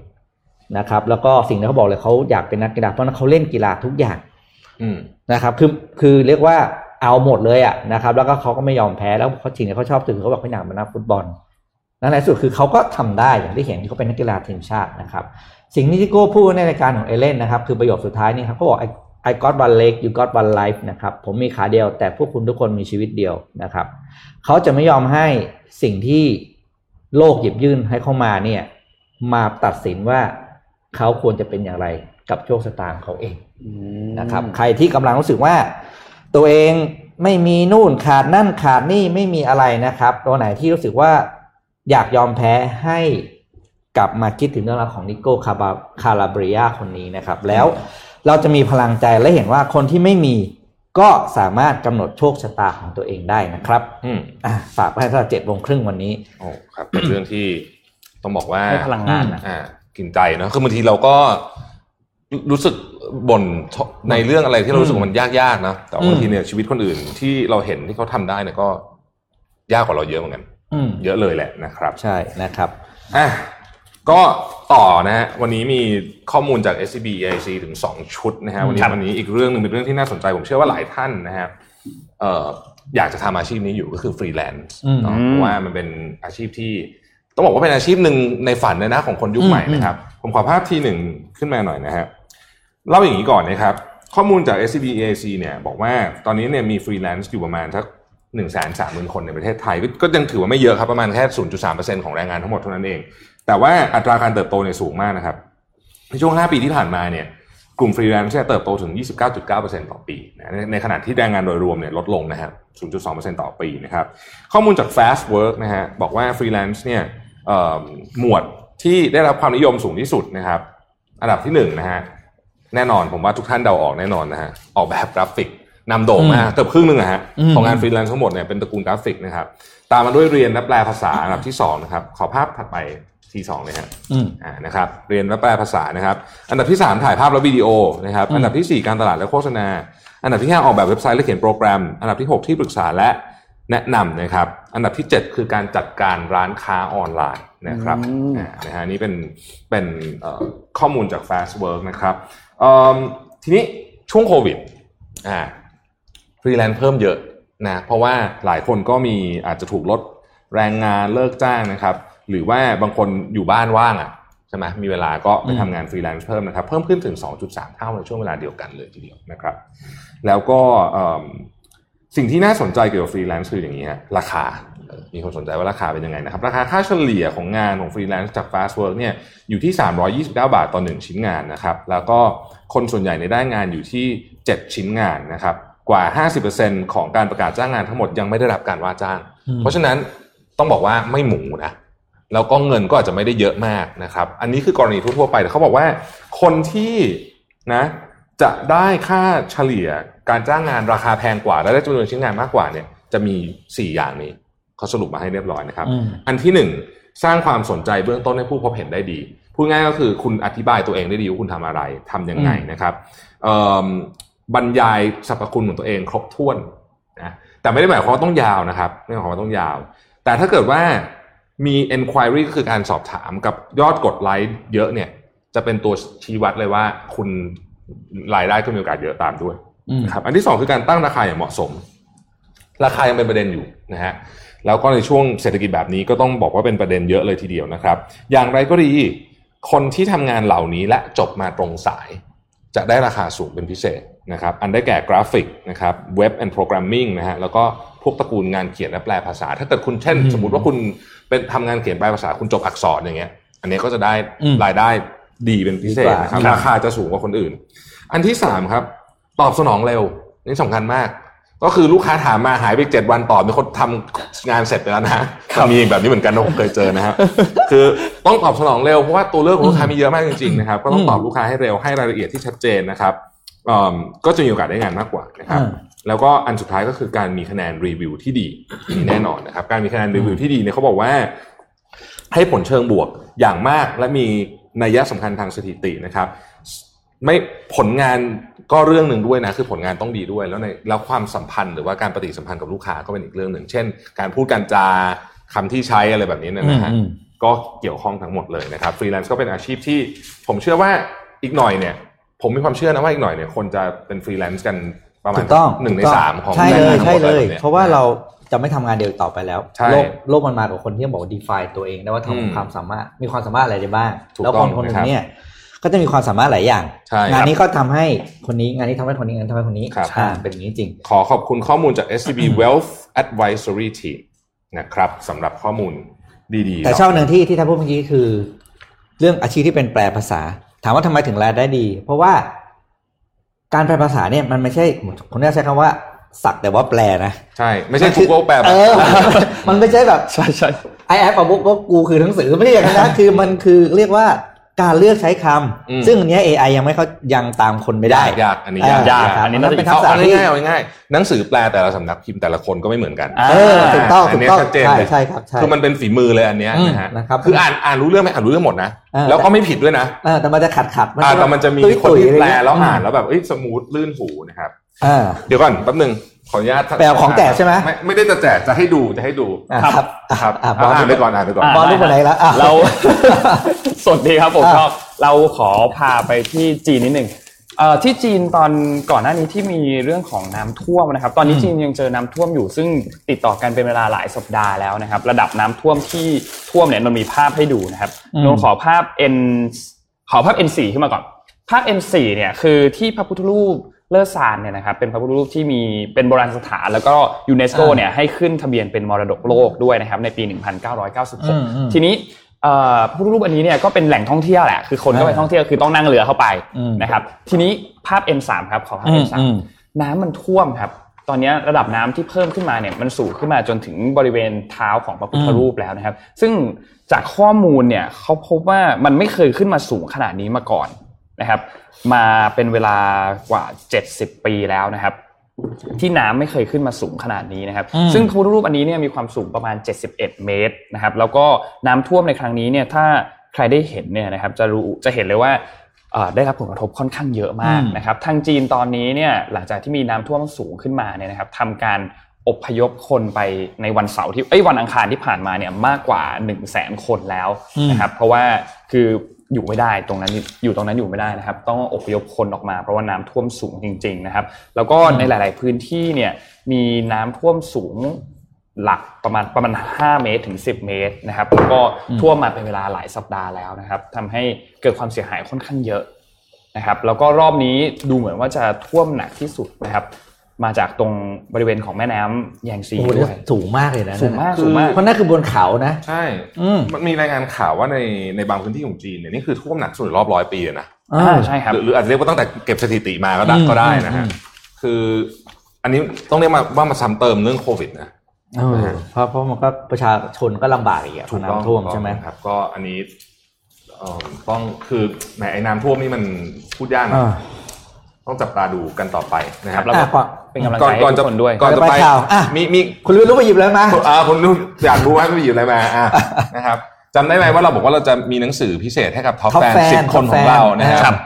นะครับ แล้วก็สิ่งที่เขาบอกเลยเขาอยากเป็นนักกีฬาเพราะฉะนั้นเขาเล่นกีฬาทุกอย่างอืมนะครับคือคือเรียกว่าเอาหมดเลยอะนะครับ แล้วก็เขาก็ไม่ยอมแพ้แล้วเขาจริงๆเขาชอบตื่นเขาบอกเขาอยากเป็นนักฟุตบอลนั่น แหละสุดคือเขาก็ทำได้อย่างที่เห็นที่เขาเป็นนักกีฬาทีมชาตินะครับ สิ่งที่ทิโก้พูดในรายการของเอเลนนะครับ คือประโยคสุดท้ายนี่ครับเขาบอก I I got one leg you got one life นะครับ ผมมีขาเดียว แต่พวกคุณทุกคนมีชีวิตเดียวนะครับ เขาจะไม่ยอมให้สิ่งที่โลกหยิบยื่นให้เข้ามาเนี่ย มาตัดสินว่าเขาควรจะเป็นอย่างไรกับโชคชะตาของเขาเองนะครับ ใครที่กำลังรู้สึกว่า ตัวเองไม่มีนู่นขาดนั่นขาดนี่ไม่มีอะไรนะครับ ตัวไหนที่รู้สึกว่า อยากยอมแพ้ให้กลับมาคิดถึงเรื่องราวของนิโก้คาบาคาราเบรียคนนี้นะครับ แล้วเราจะมีพลังใจและเห็นว่าคนที่ไม่มีก็สามารถกำหนดโชคชะตาของตัวเองได้นะครับ อืมอะฝากไว้ให้ตั้งแต่เจ็ดโมงครึ่งวันนี้โอ้ครับเป็นเรื่องที่ต้องบอกว่าให้พลังงานนะอ่ากินใจเนอะคือบางทีเราก็รู้สึกบ่นในเรื่องอะไรที่เรารู้สึกว่ามันยากๆนะแต่ว่าบางทีเนี่ยชีวิตคนอื่นที่เราเห็นที่เขาทำได้เนี่ยก็ยากกว่าเราเยอะเหมือนกันอืม เยอะเลยแหละนะครับ ใช่นะครับอะก็ต่อนะฮะวันนี้มีข้อมูลจาก SCB EIC ถึง 2 ชุดนะฮะวันนี้ครับวันนี้อีกเรื่องหนึ่งเป็นเรื่องที่น่าสนใจ ผมเชื่อว่าหลายท่านนะฮะเอ่ออยากจะทำอาชีพนี้อยู่ก็คือฟรีแลนซ์อืมเนาะเพราะว่ามันเป็นอาชีพที่ต้องบอกว่าเป็นอาชีพหนึ่งในฝันเลยนะของคนยุคใหม่นะครับ ผมขอภาพทีหนึ่งขึ้นมาหน่อยนะฮะเล่าอย่างนี้ก่อนนะครับ ข้อมูลจาก SCB EIC เนี่ยบอกว่าตอนนี้เนี่ยมีฟรีแลนซ์อยู่ประมาณสัก หนึ่งแสนสามหมื่นคนในประเทศไทย ก็ยังถือว่าไม่เยอะครับประมาณแค่ศูนย์จุดสามเปอร์เซ็นต์ของแรงงานทั้งหมดเท่านั้นเอง แต่ว่าอัตราการเติบโตเนี่ยสูงมากนะครับ ในช่วง 5 ปีที่ผ่านมาเนี่ยกลุ่มฟรีแลนซ์เนี่ยเติบโตถึง 29.9%ต่อปีนะในในขณะที่แรงงานโดยรวมเนี่ยลดลงนะครับ 0.2%ต่อปีนะครับข้อมูลจาก Fastwork นะฮะบอกว่าฟรีแลนซ์เนี่ยหมวดที่ได้รับความนิยมสูงที่สุดนะครับ อันดับที่หนึ่งนะฮะแน่นอนผมว่าทุกท่านเดาออกแน่นอนนะฮะออกแบบกราฟิก นำโด่งมากเกือบครึ่งหนึ่งอะฮะอืมของงานฟรีแลนซ์ทั้งหมดเนี่ยเป็นตระกูลกราฟิกนะครับ ตามมาด้วยเรียนและแปลภาษาอันดับที่สองนะครับขอภาพถัดไปทีสองเลยฮะอืมอ่านะครับ เรียนและแปลภาษานะครับ อันดับที่ 3 ถ่ายภาพและวิดีโอนะครับอืมอันดับทีสี่ 4 การตลาดและโฆษณา อันดับที่ 5 ออกแบบเว็บไซต์และเขียนโปรแกรม อันดับที่ 6 ที่ปรึกษาและแนะนำนะครับ อันดับที่ 7 คือการจัดการร้านค้าออนไลน์นะครับอ่านะฮะนี่เป็นเป็นเอ่อข้อมูลจาก Fast Work นะครับเอิ่มทีนี้ช่วงโควิดอ่า ฟรีแลนซ์เพิ่มเยอะนะเพราะว่าหลายคนก็มีอาจจะถูกลดแรงงานเลิกจ้างนะครับ หรือว่าบางคนอยู่บ้านว่างอะใช่ไหมมีเวลาก็ไปทำงานฟรีแลนซ์เพิ่มนะครับ เพิ่มขึ้นถึง 2.3 เท่าในช่วงเวลาเดียวกันเลยทีเดียวนะครับ แล้วก็สิ่งที่น่าสนใจเกี่ยวกับฟรีแลนซ์คืออย่างนี้ฮะราคา มีคนสนใจว่าราคาเป็นยังไงนะครับ ราคาค่าเฉลี่ยของงานของฟรีแลนซ์จาก Fastwork เนี่ยอยู่ที่ 329 บาทต่อ 1 ชิ้นงานนะครับ แล้วก็คนส่วนใหญ่ในได้งานอยู่ที่ 7 ชิ้นงานนะครับ กว่า 50%ของการประกาศจ้างงานทั้งหมดยังไม่ได้รับการว่าจ้าง เพราะฉะนั้นต้องบอกว่าไม่หมูนะแล้วก็เงินก็อาจจะไม่ได้เยอะมากนะครับ อันนี้คือกรณีทั่วๆไปแต่เขาบอกว่า คนที่นะจะได้ค่าเฉลี่ยการจ้างงานราคาแพงกว่า และได้จำนวนชิ้นงานมากกว่าเนี่ยจะมี 4 อย่างนี้เขาสรุปมาให้เรียบร้อยนะครับอืมอันที่หนึ่งสร้างความสนใจเบื้องต้นให้ผู้พบเห็นได้ดีพูดง่ายก็คือคุณอธิบายตัวเองได้ดีว่าคุณทำอะไรทำยังไงนะครับเอิ่ม บรรยายสรรพคุณของตัวเองครบถ้วนนะแต่ไม่ได้หมายความว่าต้องยาวนะครับไม่ได้หมายความว่าต้องยาว แต่ถ้าเกิดว่ามี enquiry ก็คือการสอบถามกับยอดกดไลค์เยอะเนี่ย จะเป็นตัวชี้วัดเลยว่าคุณรายได้ก็มีโอกาสเยอะตามด้วยอืมนะครับอันที่สองคือการตั้งราคาอย่างเหมาะสม ราคายังเป็นประเด็นอยู่นะฮะแล้วก็ในช่วงเศรษฐกิจแบบนี้ก็ต้องบอกว่าเป็นประเด็นเยอะเลยทีเดียวนะครับ อย่างไรก็ดีคนที่ทำงานเหล่านี้และจบมาตรงสาย จะได้ราคาสูงเป็นพิเศษ นะครับอันได้แก่กราฟิกนะครับ web and programming นะฮะแล้วก็พวกตระกูลงานเขียนและแปลภาษา ถ้าเกิดคุณเช่นอืมสมมติว่าคุณเป็นทำงานเขียนแปลภาษาคุณจบอักษรอย่างเงี้ย อันนี้ก็จะได้อืมรายได้ดีเป็นพิเศษนะครับดีกว่าราคาจะสูงกว่าคนอื่น อันที่สามครับ ตอบสนองเร็วนี่สำคัญมาก ก็คือลูกค้าถามมาหายไปเจ็ดวันตอบมีคนทำงานเสร็จไปแล้วนะฮะมันมีแบบนี้เหมือนกันนะผมเคยเจอนะฮะคือต้องตอบสนองเร็วเพราะว่าตัวเลือกของลูกค้ามีเยอะมากจริงๆนะครับก็ต้องตอบลูกค้าให้เร็วให้รายละเอียดที่ชัดเจนนะครับอืม ก็จะมีโอกาสได้งานมากกว่านะครับอ่าแล้วก็อันสุดท้ายก็คือการมีคะแนนรีวิวที่ดีมีแน่นอนนะครับ การมีคะแนนรีวิวที่ดีเนี่ยเขาบอกว่า ให้ผลเชิงบวกอย่างมากและมีนัยสำคัญทางสถิตินะครับ ไม่ผลงานก็เรื่องหนึ่งด้วยนะคือผลงานต้องดีด้วย แล้วในแล้วความสัมพันธ์หรือว่าการปฏิสัมพันธ์กับลูกค้าก็เป็นอีกเรื่องหนึ่ง เช่น การพูดการจาคำที่ใช้อะไรแบบนี้เนยนะฮะอืมอืมก็เกี่ยวข้องทั้งหมดเลยนะครับฟรีแลนซ์ก็เป็นอาชีพที่ผมเชื่อว่าอีกหน่อยเนี่ย ผมมีความเชื่อนะว่าอีกหน่อยเนี่ยคนจะเป็นฟรีแลนซ์กันประมาณถูกต้องหนึ่งในถูกต้สามของใช่เลแรงยงานทั้งใช่หมดเลเลยยแบบนี้ยเพราะว่าเราจะไม่ทำงานเดียวอีกต่อไปแล้วใช่โลกโลกมันมากับคนที่บอกว่า define ตัวเองได้ว่าอืมทำความสามารถมีความสามารถอะไรได้บ้างถูกแล้วคต้อนงคนหนึ่นะครังบเนี่ยก็จะมีความสามารถหลายอย่างใช่ครับงานนี้ก็ทำให้คนนี้งานนี้ทำให้คนนี้งานนี้ทำให้คนนี้ครับอ่าเป็นอย่างนี้จริง ขอขอบคุณข้อมูลจาก SCB Wealth Advisory Team นะครับสำหรับข้อมูลดีๆ แต่ชอบหนึ่งที่ที่ท่านพูดเมื่อกี้คือ เรื่องอาชีพที่เป็นแปลภาษา ถามว่าทำไมถึงรายได้ดี เพราะว่าการแปลภาษาเนี่ยมันไม่ใช่คนนี้ใช้คำว่าสักแต่ว่าแปลนะใช่ ไม่ใช่นคือ Google แปลแบบเออมันไม่ใช่แบบใช่ใช่ไอแอปกับบุ๊กก็กูคือหนังสือไม่ใช่อย่างนั้นนะคือมันคือเรียกว่า การเลือกใช้คำอืมซึ่งอันเนี้ย AI ยังไม่เขายังตามคนไม่ได้ยากยากอันนี้เยากยากครับอันนี้มัน่าจะเป็นเอาทักษะเอาที่ง่ายๆเอาง่ายๆหนังสือแปลแต่ละสำนักพิมพ์แต่ละคนก็ไม่เหมือนกันอ่าเออถูกต้องอัถูนกนี้ต้องชัดเจนใช่เลยใช่ครับใช่คือมันเป็นฝีมือเลยอันเนี้ยอืมนะฮะนะครับคืออ่านอ่านรู้เรื่องไหมอ่านรู้เรื่องหมดนะเออแล้วก็ไม่ผิดด้วยนะเออแต่มันจะขัดขัดอ่าแต่มันจะมีตุ้ยคนตุ้ยที่อะไรแปลเงี้ยแล้วอ่านแล้วแบบเอ้ยสมูทลื่นหูนะครับอ่าเดี๋ยวก่อนแป๊บหนึง ขออนุญาตแปลของแจกใช่ไหมไม่ไม่ได้จะแจกจะให้ดูจะให้ดูอ่าครับครับครับอ่าบอ่าอลอ่านไปก่อนอ่านไปก่อนบอลรูปไหนแล้วอะเราสดดีครับผมอะชอบเราขอพาไปที่จีนนิดหนึ่งเอ่อที่จีนตอนก่อนหน้านี้ที่มีเรื่องของน้ำท่วมนะครับ ตอนนี้จีนยังเจอน้ำท่วมอยู่ ซึ่งติดต่อกันเป็นเวลาหลายสัปดาห์แล้วนะครับ ระดับน้ำท่วมที่ท่วมเนี่ยมันมีภาพให้ดูนะครับอืมนนขอภาพ N ขอภาพ N4 ขึ้นมาก่อนภาพ M4 เนี่ยคือที่พระพุทธรูป เลอซานเนี่ยนะครับเป็นพระพุทธรูปที่มีเป็นโบราณสถาน แล้วก็ยูเนสโกอ่าเนี่ยให้ขึ้นทะเบียนเป็นมรดกโลกด้วยนะครับในปีอืมอืม1996 ทีนี้เอ่อพระพุทธรูปอันนี้เนี่ยก็เป็นแหล่งท่องเที่ยวแหละคือคนก็ไปอ่าท่องเที่ยวคือต้องนั่งเรือเข้าไปอืมนะครับทีนี้ภาพ M3 ครับขอภาพอืม M3 อืมน้ำมันท่วมครับตอนนี้ระดับน้ำที่เพิ่มขึ้นมาเนี่ยมันสูงขึ้นมาจนถึงบริเวณเท้าของพระพุทธรูปแล้วนะครับ ซึ่งจากข้อมูลเนี่ยเขาพบว่ามันไม่เคยขึ้นมาสูงขนาดนี้มาก่อน นะครับ มาเป็นเวลากว่า 70 ปีแล้วนะครับ ที่น้ำไม่เคยขึ้นมาสูงขนาดนี้นะครับอืมซึ่งพระพุทธรูปอันนี้เนี่ยมีความสูงประมาณ 71 เมตรนะครับ แล้วก็น้ำท่วมในครั้งนี้เนี่ยถ้าใครได้เห็นเนี่ยนะครับจะรู้จะเห็นเลยว่าเอ่อได้รับผลกระทบค่อนข้างเยอะมากอืมนะครับ ทางจีนตอนนี้เนี่ยหลังจากที่มีน้ำท่วมสูงขึ้นมาเนี่ยนะครับทำการอพยพคนไปในวันเสาร์ที่เอ้ยวันอังคารที่ผ่านมาเนี่ยมากกว่า1 0 0 0 0แสนคนแล้วนะครับเพราะว่าคือ อยู่ไม่ได้ตรงนั้นอยู่ตรงนั้นอยู่ไม่ได้นะครับ ต้องอพยพคนออกมา เพราะว่าน้ำท่วมสูงจริง ๆนะครับ แล้วก็ในหลาย ๆพื้นที่เนี่ยมีน้ำท่วมสูงหลักประมาณประมาณ 5 เมตรถึง 10 เมตรนะครับ แล้วก็ท่วมมาเป็นเวลาหลายสัปดาห์แล้วนะครับทำให้เกิดความเสียหายค่อนข้างเยอะนะครับ แล้วก็รอบนี้ดูเหมือนว่าจะท่วมหนักที่สุดนะครับ มาจากตรงบริเวณของแม่น้ำแยงซีโอ้โหด้วยสูงมากเลยนะสูงมากนั่นน่ะสูงมากเพราะนั่นคือบนเขานะ ใช่อืมมันมีรายงานข่าวว่าในในบางพื้นที่ของจีนเนี่ยนี่คือท่วมหนักสุดในรอบร้อยปีเลยนะอ่าใช่ครับหรือหรืออาจจะเรียกว่าตั้งแต่เก็บสถิติมาก็ได้อืมก็ได้นะอืฮะมคืออันนี้ต้องเรียกมาว่ามาซ้ำเติมเรื่องโควิดนะเออเพราะเพราะมันก็ประชาชนก็ลำบากอีกอะเพราะน้ำท่วมใช่ไหมครับ ก็อันนี้เอ่อต้องคือแหมไอ้น้ำท่วมนี่มันพูดยากนะอ่าต้องจับตาดูกันต่อไปนะคครัรับบแล้วก็อะ เป็นกำลังก่อใจนให้ก่อนทุจะกคนด้วยก่อนจะไปไปข่าวอะมีมีคุณรู้รู้ไปหยิบแล้วนะอ่าคุณรู้อยากรู้ให้ไม่หยิบอะไรมาอะนะครับจำได้ไหมว่าเราบอกว่าเราจะมีหนังสือพิเศษให้กับท็อป Top แฟน Fan สิบคน Top ของ Fan เรานะฮะครับ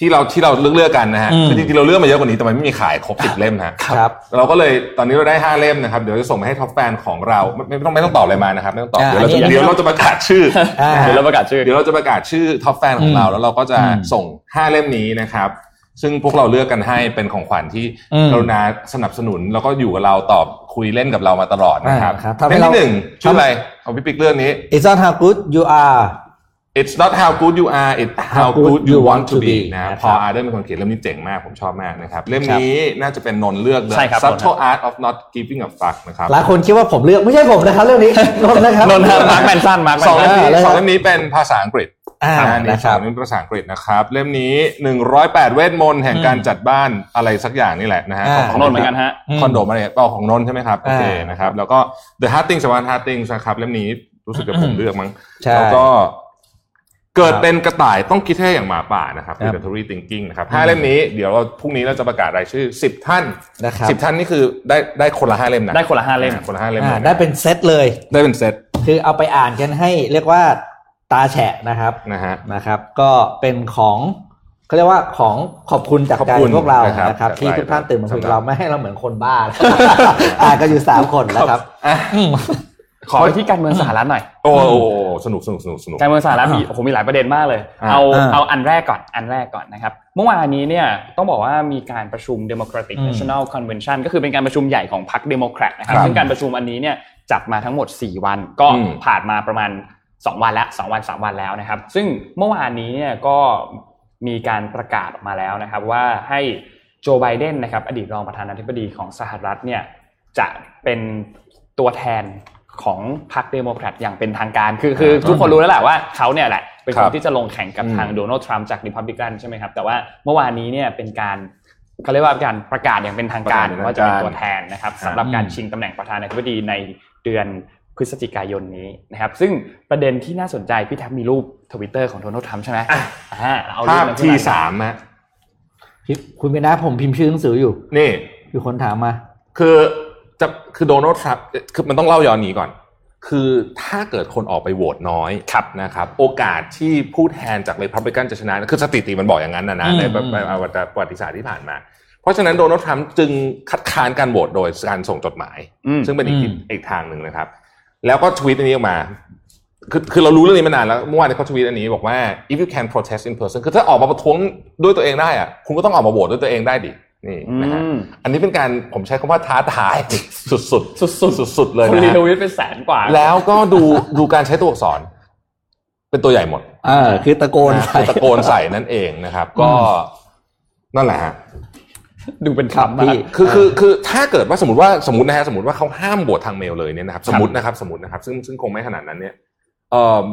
ที่เราที่เราเลือกเลือกกันนะฮะอืมคือจริงๆเราเลือกมาเยอะกว่านี้แต่มันไม่มีขายครบสิบเล่มฮะครับ เราก็เลยตอนนี้เราได้ห้าเล่มนะครับเดี๋ยวจะส่งมาให้ top fan ของเราไม่ไม่ต้องไม่ต้องตอบอะไรมานะครับไม่ต้องตอบอ่าเดี๋ยวเราจะอันนี้เดี๋ยวเราจะประกาศชื่ออ่าเดี๋ยวเราประกาศชื่อเดี๋ยวเราจะประกาศชื่อ top fan ของเราแล้วเราก็จะอืมส่งห้าเล่มนี้นะครับ ซึ่งพวกเราเลือกกันให้เป็นของขวัญที่อืมกรุณาสนับสนุนแล้วก็อยู่กับเราตอบคุยเล่นกับเรามาตลอดนะครับอ่าครับทำให้เล่มที่เราหนึ่งชื่ออะไรเอาพี่ปิ๊กเรื่องนี้ It's not how good you are It's not how good you are it's how How good good you you want to want to be be นะครับนะครับพออาร์เดอร์เป็นคนเขียนเล่มนี้เจ๋งมาก ผมชอบมากนะครับ เล่มนี้น่าจะเป็นนนท์เลือก The ใช่ครับ Subtle Art of Not Giving a Fuck นะครับหลายคนคิดว่าผมเลือกไม่ใช่ผมนะครับ เรื่องนี้นนท์นะครับนนท์ครับมาร์คแมนสันมาร์คแมสองนเล่มสันนี้อ่าสองเล่มนี้เป็นภาษาอังกฤษ อ่าอันนี้นะคสอรังบเล่มเป็นภาษาอังกฤษนะครับ เล่มนี้ 108 เวทมนต์แห่งการจัดบ้านอะไรสักอย่างนี่แหละนะฮะอ่าของนนท์เหมือนกันฮะคอนโดมาเนี่ยต่อของนนท์ใช่ไหมครับโอเคอ่านนะครับแล้วก็ The Hard Things About Hard Things นะครับเล่มนี้รู้สึกจะผมเลือกมั้งใช่แล้วก็เกิดเป็นกระต่ายต้องคิดให้อย่างหมาป่านะครับครับ Predatory Thinking นะครับห้าเล่มนี้เดี๋ยวเราพรุ่งนี้เราจะประกาศรายชื่อ10ท่านนะครับ10ท่านนี่คือได้ได้คนละห้าเล่มนะได้คนละห้าเล่มอ่คนละห้าเล่มอ่าลยะได้เป็นเซตเลย ได้เป็นเซตคือเอาไปอ่านกันให้เรียกว่า ตาแฉะนะครับนะฮะนะครับ ก็เป็นของเขาเรียกว่าของขอบคุณจากขอบใจคุณพวกเรานะครับนะครับจากที่ใจทุกท่านตื่นมาคุยกับสำหรับเราไม่ให้เราเหมือนคนบ้าอ่านกันอยู่สามคนนะครับอะขอไปที่การเมืองสหรัฐหน่อย โอ้โหสนุกสนุกสนุกสนุกการเมืองสหรัฐมีโอ้โหมีหลายประเด็นมากเลยอ่าเอาอ่าเอาอันแรกก่อนอันแรกก่อนนะครับ เมื่อวานนี้เนี่ยต้องบอกว่ามีการประชุม Democratic อืม National Convention ก็คือเป็นการประชุมใหญ่ของพรรคเดโมแครตนะครับครับซึ่งการประชุมอันนี้เนี่ยจัดมาทั้งหมด 4 วันก็อืมผ่านมาประมาณ 2 วันแล้ว2วัน 3 วันแล้วนะครับ ซึ่งเมื่อวานนี้เนี่ยก็มีการประกาศออกมาแล้วนะครับ ว่าให้โจไบเดนนะครับอดีตรองประธานาธิบดีของสหรัฐเนี่ยจะเป็นตัวแทนของพรรคเดโมแครตอย่างเป็นทางการ คือคือทุกคนรู้แล้วแหละว่าเขาเนี่ยแหละเป็นคนครับที่จะลงแข่งกับอืมทางโดนัลด์ทรัมป์จากริพับลิกันใช่ไหมครับ แต่ว่าเมื่อวานนี้เนี่ยเป็นการเขาเรียกว่าการประกาศอย่างเป็นทางการประกาศอย่างเป็นว่าจะเป็นทางการตัวแทนนะครับครับสำหรับการชิงตำแหน่งประธานาธิบดีในเดือน พฤศจิกายนนี้นะครับ ซึ่งประเด็นที่น่าสนใจพี่แท็บมีรูปทวิตเตอร์ของโดนัลด์ทรัมป์ใช่ไหมอ่าเอารูภาปพนั้นทีขึ้นมาสามฮะคุณเป็นนะผมพิมพ์ชื่อหนังสืออยู่ นี่มีคนถามมา คือจะคือโดนัลด์ทรัมป์คือมันต้องเล่าย้อนนี้ก่อน คือถ้าเกิดคนออกไปโหวตน้อยครับนะครับ โอกาสที่ผู้แทนจากเรพับลิกันจะชนะคือสถิติมันบอกอย่างนั้นนะนะอืมในอืมประวัติศาสตร์ที่ผ่านมาเพราะฉะนั้นโดนัลด์ทรัมป์จึงคัดค้านการโหวตโดยการส่งจดหมายอืมซึ่งเป็นอีกอืมอีกทางหนึ่งนะครับ แล้วก็ทวีตอันนี้ออกมา คือคือเรารู้เรื่องนี้มานานแล้วเมื่อวานเขาทวีตอันนี้บอกว่า if you can protest in person คือถ้าออกมาประท้วงด้วยตัวเองได้อะคุณก็ต้องออกมาโหวตด้วยตัวเองได้ดินี่นะฮะอืมอันนี้เป็นการผมใช้คำว่าท้าทายสุดๆสุดๆสุดๆเลยคนนะรีฮะทวิตเป็นแสนกว่า แล้วก็ดูดูการใช้ตัวอักษร เป็นตัวใหญ่หมดเออคือตะโกนนะใส่คือตะโกนใส่นั่นเองนะครับ ก็นั่นแหละฮะ ดูเป็นครับคำมากพี่คือคือคือถ้าเกิดว่าสมมติว่าสมมตินะฮะสมมติว่าเขาห้ามโหวตทางเมลเลยเนี่ยนะครับสมมตินะครับสมมตินะครับ ซึ่งซึ่งคงไม่ขนาดนั้นเนี่ยเอ่อ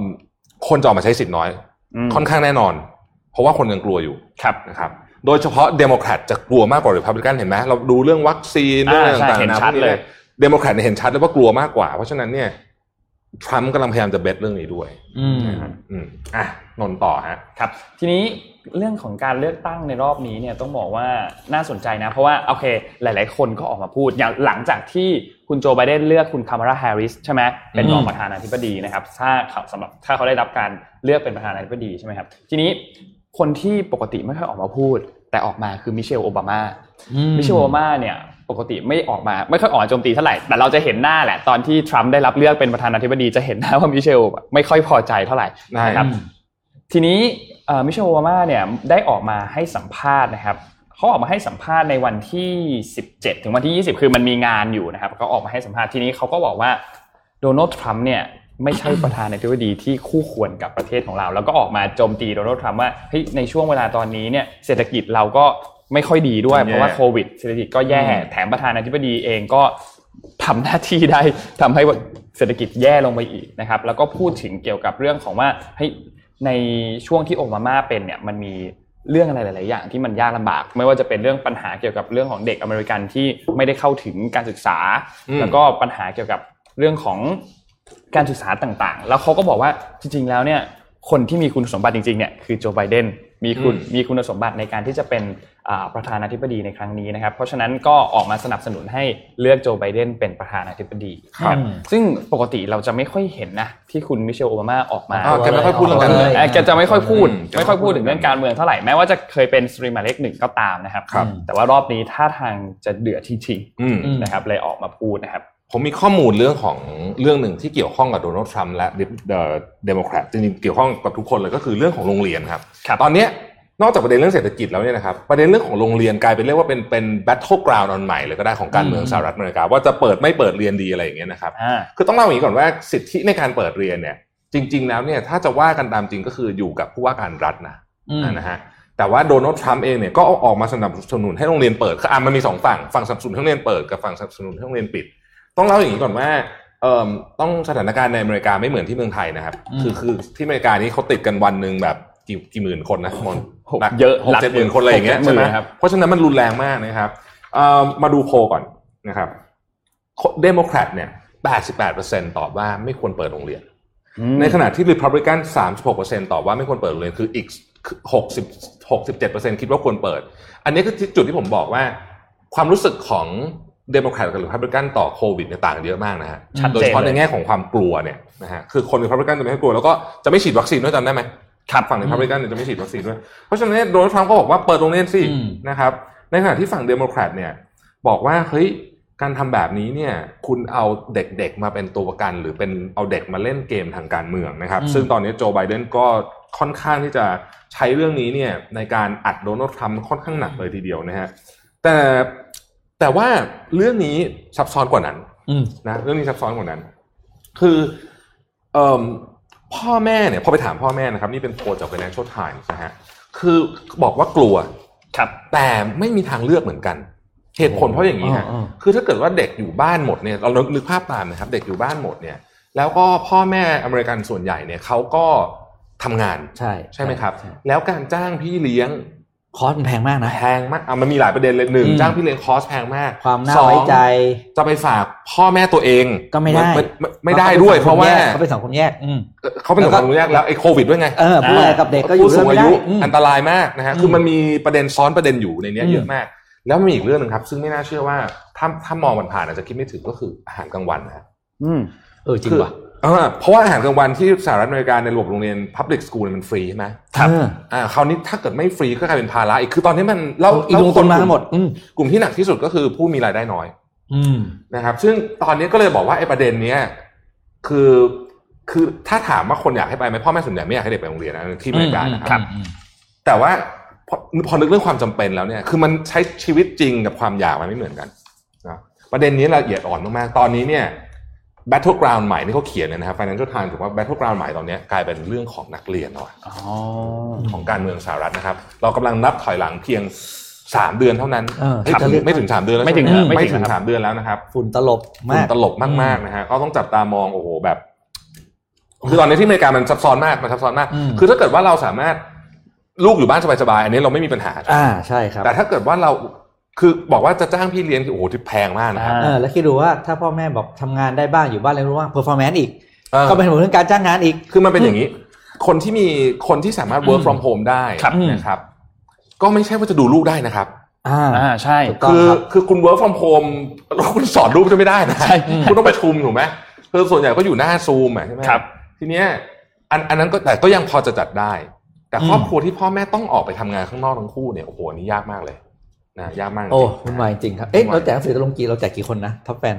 คนจะออกมาใช้สิทธิ์น้อยอืมค่อนข้างแน่นอน เพราะว่าคนยังกลัวอยู่ครับนะครับ โดยเฉพาะเดโมแครตจะกลัวมากกว่าริพับลิกันเห็นไหมเราดูเรื่องวัคซีนเรื่องอะไรอ่าใช่ต่างๆเห็นนะชัดพวกนี้เลยเดโมแครตเนี่ยเห็นชัดเลยว่ากลัวมากกว่า เพราะฉะนั้นเนี่ย ทรัมป์กำลังพยายามจะ base เรื่องนี้ด้วย อืมนะฮะอืมอะนนท์ต่อฮะครับ ทีนี้เรื่องของการเลือกตั้งในรอบนี้เนี่ยต้องบอกว่าน่าสนใจนะ เพราะว่าโอเค หลาย ๆ คนก็ออกมาพูดอย่างหลังจากที่คุณโจไบเดนเลือกคุณคามาราแฮร์ริสใช่ไหมเป็นรองอืมประธานาธิบดีนะครับ ถ้าเขาสำหรับถ้าเขาได้รับการเลือกเป็นประธานาธิบดีใช่ไหมครับ ทีนี้คนที่ปกติไม่ค่อยออกมาพูด แต่ออกมาคือมิเชลโอบามามิเชลโอบามาเนี่ย ปกติไม่ออกมาไม่ค่อยออกมาโจมตีเท่าไหร่แต่เราจะเห็นหน้าแหละ ตอนที่ทรัมป์ได้รับเลือกเป็นประธานาธิบดีจะเห็นหน้าว่ามิเชลไม่ค่อยพอใจเท่าไหร่ได้นะครับทีนี้เอ่อมิเชลโอบามาเนี่ยได้ออกมาให้สัมภาษณ์นะครับเขาออกมาให้สัมภาษณ์ในวันที่ 17 ถึงวันที่ 20 คือมันมีงานอยู่นะครับเขาออกมาให้สัมภาษณ์ทีนี้เขาก็บอกว่าโดนัลด์ทรัมป์เนี่ยไม่ใช่ประธานาธิบดีที่คู่ควรกับประเทศของเรา แล้วก็ออกมาโจมตีโดนัลด์ทรัมป์ว่าเฮ้ยในช่วงเวลาตอนนี้เนี่ยเศรษฐกิจเราก็ ไม่ค่อยดีด้วยแย่เพราะว่าโควิดเศรษฐกิจก็แย่อืมแถมประธานาธิบดีเองก็ทำหน้าที่ได้ทำให้เศรษฐกิจแย่ลงไปอีกนะครับ แล้วก็พูดถึงเกี่ยวกับเรื่องของว่าเฮ้ยในช่วงที่โอบามาเป็นเนี่ยมันมีเรื่องอะไรหลาย ๆ อย่างที่มันยากลำบาก ไม่ว่าจะเป็นเรื่องปัญหาเกี่ยวกับเรื่องของเด็กอเมริกันที่ไม่ได้เข้าถึงการศึกษาอืมแล้วก็ปัญหาเกี่ยวกับเรื่องของการศึกษาต่าง ๆ แล้วเขาก็บอกว่าจริง ๆ แล้วเนี่ย คนที่มีคุณสมบัติจริงๆเนี่ยคือโจไบเดนมีคุณมีคุณสมบัติในการที่จะเป็นอ่าประธานาธิบดีในครั้งนี้นะครับ เพราะฉะนั้นก็ออกมาสนับสนุนให้เลือกโจไบเดนเป็นประธานาธิบดีนะครับซึ่งปกติเราจะไม่ค่อยเห็นนะที่คุณมิเชลโอบามาออกมาอ่าแกไม่ค่อยพูดเรื่องการเมืองแกจะไม่ค่อยพูดอืมไม่ค่อยพูดถึงเรื่องการเมืองเท่าไหร่แม้ว่าจะเคยเป็นสตรีหมายเลขหนึ่งก็ตามนะครับครับ แต่ว่ารอบนี้ท่าทางจะเดือดจริงอืมๆนะครับเลยออกมาพูดนะครับ ผมมีข้อมูลเรื่องของเรื่องหนึ่งที่เกี่ยวข้องกับโดนัลด์ทรัมป์และเดโมแครตจริงๆเกี่ยวข้องกับทุกคนเลยก็คือเรื่องของโรงเรียนครับครับตอนเนี้ยนอกจากประเด็นเรื่องเศรษฐกิจแล้วเนี่ยนะครับประเด็นเรื่องของโรงเรียนกลายเป็นเรียกว่าเป็นเป็น battleground อันใหม่เลยก็ได้ของการเมืองสหรัฐอเมริกาว่าจะเปิดไม่เปิดเรียนดีอะไรอย่างเงี้ยนะครับอ่าคือต้องเล่าอย่างนี้ก่อนว่าสิทธิในการเปิดเรียนเนี่ย จริง ๆ แล้วเนี่ยถ้าจะว่ากันตามจริงก็คืออยู่กับผู้ว่าการรัฐนะอืมนะฮะแต่ว่าโดนัลด์ทรัมป์เองเนี่ยก็ออกมาสนับสนุนให้โรงเรียนเปิดคืออะมันมีสองฝั่งฝั่งสนับสนุนให้โรงเรียนเปิดกับฝั่งสนับสนุนให้โรงเรียนปิด ต้องเล่าอย่างนี้ก่อนว่าเอ่อต้องสถานการณ์ในอเมริกาไม่เหมือนที่เมืองไทยนะครับอืมคือคือที่อเมริกานี้เขาติดกันวันหนึ่งแบบกี่กี่หมื่นคนนะมอนหกเยอะหกเจ็ดหมื่นคนอะไรอย่างเงี้ยหกเจ็ดหมื่ใช่ไหมนครับเพราะฉะนั้นมันรุนแรงมากนะครับเอ่อมาดูโพลก่อนนะครับเดโมแครตเนี่ย88%ตอบว่าไม่ควรเปิดโรงเรียน ในขณะที่ Republican 36%ตอบว่าไม่ควรเปิดโรงเรียนคืออีก60 67%คิดว่าควรเปิด อันนี้คือจุดที่ผมบอกว่า ความรู้สึกของ เดโมแครตกับ Republican ต่อโควิดเนี่ยต่างกันเยอะมากนะฮะชัดเจนโดยเฉพาะเลยในแง่ของความกลัวเนี่ยนะฮะคือคน Republican จะไม่ให้กลัวแล้วก็จะไม่ฉีดวัคซีนด้วยจำได้ไหมครับฝั่ง Republican เนี่ยจะไม่ฉีดวัคซีนด้วย เพราะฉะนั้นโดนัลด์ทรัมป์ก็บอกว่าเปิดโรงเรียนสิอืมนะครับในขณะที่ฝั่งเดโมแครตเนี่ยบอกว่าเฮ้ยการทำแบบนี้เนี่ยคุณเอาเด็กๆมาเป็นตัวประกัน หรือเป็นเอาเด็กมาเล่นเกมทางการเมืองนะครับอืมซึ่งตอนนี้โจไบเดนก็ค่อนข้างที่จะใช้เรื่องนี้เนี่ยในการอัดโดนัลด์ทรัมป์ค่อนข้างหนักเลยทีเดียวนะฮะแต่ แต่ว่าเรื่องนี้ซับซ้อนกว่านั้นอืมนะเรื่องนี้ซับซ้อนกว่านั้น คือเอ่อพ่อแม่เนี่ยพอไปถามพ่อแม่นะครับ นี่เป็นโพลจาก Financial Times นะฮะคือบอกว่ากลัวครับ แต่ไม่มีทางเลือกเหมือนกัน เหตุผลเพราะอย่างนี้ฮะอ่าคือถ้าเกิดว่าเด็กอยู่บ้านหมดเนี่ยเรานึกนึกภาพตามนะครับ เด็กอยู่บ้านหมดเนี่ย แล้วก็พ่อแม่อเมริกันส่วนใหญ่เนี่ยเขาก็ทำงานใช่ใช่ไหมครับใช่แล้วการจ้างพี่เลี้ยง คอสมันแพงมากนะ แพงมากอะมันมีหลายประเด็นเลยหนึ่งอืมจ้างพี่เลี้ยงคอสแพงมาก ความน่าสองไว้ใจ จะไปฝากพ่อแม่ตัวเอง ก็ไม่ได้ไม่ไม่ไม่ได้ด้วย เพราะว่าเขาเป็นสองคนแยกอืมเขาเป็นแล้วสัก็งคมแยกแล้วไอ้โควิดด้วยไงเออผู้ใหญ่กับเด็กก็อยู่ผู้สูงด้วยอาไม่ยุได้อืมอันตรายมากนะฮะอืมคือมันมีประเด็นซ้อนประเด็นอยู่ในเนี้ยอืมเยอะมาก แล้วมีอีกเรื่องหนึ่งครับ ซึ่งไม่น่าเชื่อว่าถ้าถ้ามองมันผ่านอาจจะคิดไม่ถึงก็คืออาหารกลางวันนะฮะอืมเออจริงคือว่ะ เออเพราะว่าอาหารกลางวันที่สหรัฐอเมริกาในระบบโรงเรียน Public School เนี่ยมันฟรีใช่ไหมครับอ่าคราวนี้ถ้าเกิดไม่ฟรีก็กลายเป็นภาระอีกคือตอนนี้มันเราอีกลงทุนมาทั้งหมดอืมกลุ่มที่หนักที่สุดก็คือผู้มีรายได้น้อยอืมนะครับ ซึ่งตอนนี้ก็เลยบอกว่าไอ้ประเด็นเนี้ยคือคือถ้าถามว่าคนอยากให้ไปไหมพ่อแม่ส่วนใหญ่ไม่อยากให้เด็กไปโรงเรียนนะที่อเมริกานะครับอืมแต่ว่าพอพอนึกเรื่องความจำเป็นแล้วเนี่ย คือมันใช้ชีวิตจริงกับความอยากมันไม่เหมือนกันนะประเด็นนี้ละเอียดอ่อนมากๆตอนนี้เนี่ย battleground ใหม่ที่เขาเขียนเนี่ยนะครับ Financial Times ถือว่า battleground ใหม่ตอนเนี้ยกลายเป็นเรื่องของนักเรียนแล้วอะอ๋อของการเมืองสหรัฐนะครับ เรากำลังนับถอยหลังเพียงสามเดือนเท่านั้นเออเฮ้ยจะเลือกไม่ถึงสามเดือนแล้วไม่ถึงใช่หไม่ไม่ถึงถึงครับสามเดือนแล้วนะครับฝุ่นตลบฝุ่มานกตลบมากๆนะฮะก็ต้องจับตามองโอ้โหแบบคือตอนนี้ที่อเมริกามันซับซ้อนมากมันซับซ้อนมากอืมคือถ้าเกิดว่าเราสามารถลูกอยู่บ้านสบายๆอันนี้เราไม่มีปัญหาอ่าใช่ครับแต่ถ้าเกิดว่าเรา คือบอกว่าจะจ้างพี่เลี้ยงคือโอ้โหที่แพงมากนะครับอ่าเออแล้วคิดดูว่าถ้าพ่อแม่บอกทำงานได้บ้างอยู่บ้านเรียนรู้ว่าง performance อีกเออก็เป็นผลเรื่องการจ้างงานอีก คือมันเป็นอย่างนี้ คนที่มีคนที่สามารถ work from home ได้ครับนะครับ ก็ไม่ใช่ว่าจะดูลูกได้นะครับอ่าอ่าใช่ถูกต้องคือครับคือคุณ work from home แล้วคุณสอนลูกจะไม่ได้นะใช่คุณต้องประชุมถูกไหมคือส่วนใหญ่ก็อยู่หน้าซูมอะใช่ไหมครับ ทีเนี้ยอันอันนั้นก็แต่ก็ยังพอจะจัดได้ แต่ครอบครัวที่พ่อแม่ต้องออกไปทำงานข้างนอกทั้งคู่เนี่ยโอ้โหอันนี้ยากมากเลย นะยากมากจริงโอ้วุ่นวายจริงครับเอ๊ะวุ่นวายเราแจกหนังสือตะลงกีเราแจกกี่คนนะท็อปแฟน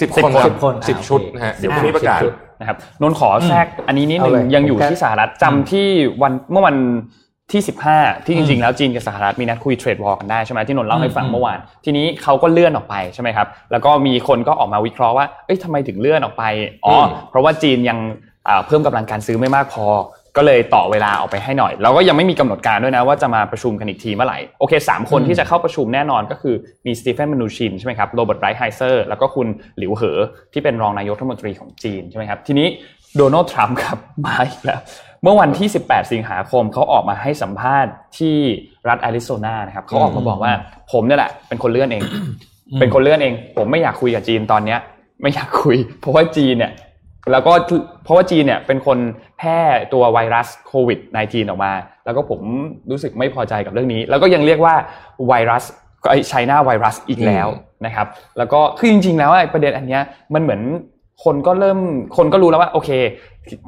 สิบสิบคนคนรับสิบคนสิบอ่าชุดโอเคนะฮะสิบเดี๋ยวพรุ่งนี้ประกาศสิบชุดนะครับนนท์ขอแทรกอันนี้นิดหนึ่งเอาเลยยังอยู่ผมแค่ที่สหรัฐจำที่วันเมื่อวันที่15 ที่จริงๆ แล้วจีนกับสหรัฐมีนัดคุย trade war กันได้ใช่ไหมที่นนท์เล่าให้ฟังอืมเมื่อวาน ทีนี้เขาก็เลื่อนออกไปใช่ไหมครับ แล้วก็มีคนก็ออกมาวิเคราะห์ว่า เอ้ยทำไมถึงเลื่อนออกไป อ๋ออมเพราะว่าจีนยังอ่าเพิ่มกำลังการซื้อไม่มากพอ ก็เลยต่อเวลาออกไปให้หน่อย แล้วก็ยังไม่มีกำหนดการด้วยนะว่าจะมาประชุมกันอีกทีเมื่อไหร่ โอเคสามคนที่จะเข้าประชุมแน่นอนก็คือมีสตีเฟนมนูชินใช่ไหมครับ โรเบิร์ตไลท์ไฮเซอร์ แล้วก็คุณหลิวเหอ ที่เป็นรองนายกรัฐมนตรีของจีนใช่ไหมครับ ทีนี้โดนัลด์ทรัมป์ครับมาอีกแล้วเมื่อวันที่ 18 สิงหาคมเขาออกมาให้สัมภาษณ์ที่รัฐแอริโซนานะครับเขาออกมาบอกว่าผมเนี่ยแหละเป็นคนเลื่อนเอง เป็นคนเลื่อนเอง ผมไม่อยากคุยกับจีนตอนเนี้ยไม่อยากคุย เพราะว่าจีนเนี่ย แล้วก็เพราะว่าจีนเนี่ยเป็นคนแพร่ตัวไวรัสโควิด -19 ออกมา แล้วก็ผมรู้สึกไม่พอใจกับเรื่องนี้ แล้วก็ยังเรียกว่าไวรัสไอไชน่าไวรัสอีกแล้วนะครับ แล้วก็คือจริง ๆ แล้วไอ้ประเด็นอันเนี้ยมันเหมือนคนก็เริ่มคนก็รู้แล้วว่าโอเค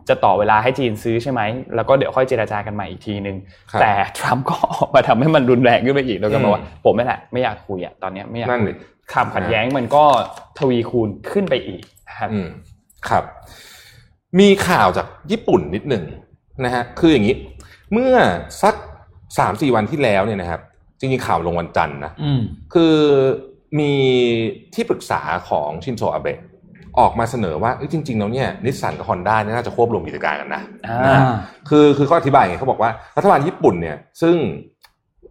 จะต่อเวลาให้จีนซื้อใช่ไหม แล้วก็เดี๋ยวค่อยเจราจากันใหม่อีกทีนึงครับแต่ทรัมป์ก็ออกมาทำให้มันรุนแรงขึ้นไปอีกแล้วก็บอกว่าอืมผมไม่แหละไม่อยากคุยอะตอนเนี้ยไม่อยากนั่นคุดิยความขัดแย้งมันก็ทวีคูณขึ้นไปอีกนะครับอืม ครับ มีข่าวจากญี่ปุ่นนิดหนึ่งนะฮะคืออย่างนี้ เมื่อสักสามสี่วันที่แล้วเนี่ยนะครับ จริงๆข่าวลงวันจันทร์นะอืมคือมีที่ปรึกษาของชินโซอาเบะออกมาเสนอว่าเอ้ยจริงๆแล้วเนี่ยนิสสันกับฮอนด้าเนี่ยน่าจะควบรวมกิจการกันนะอ่านะฮะคือคือเขาอธิบายอย่างนี้เขาบอกว่ารัฐบาลญี่ปุ่นเนี่ยซึ่ง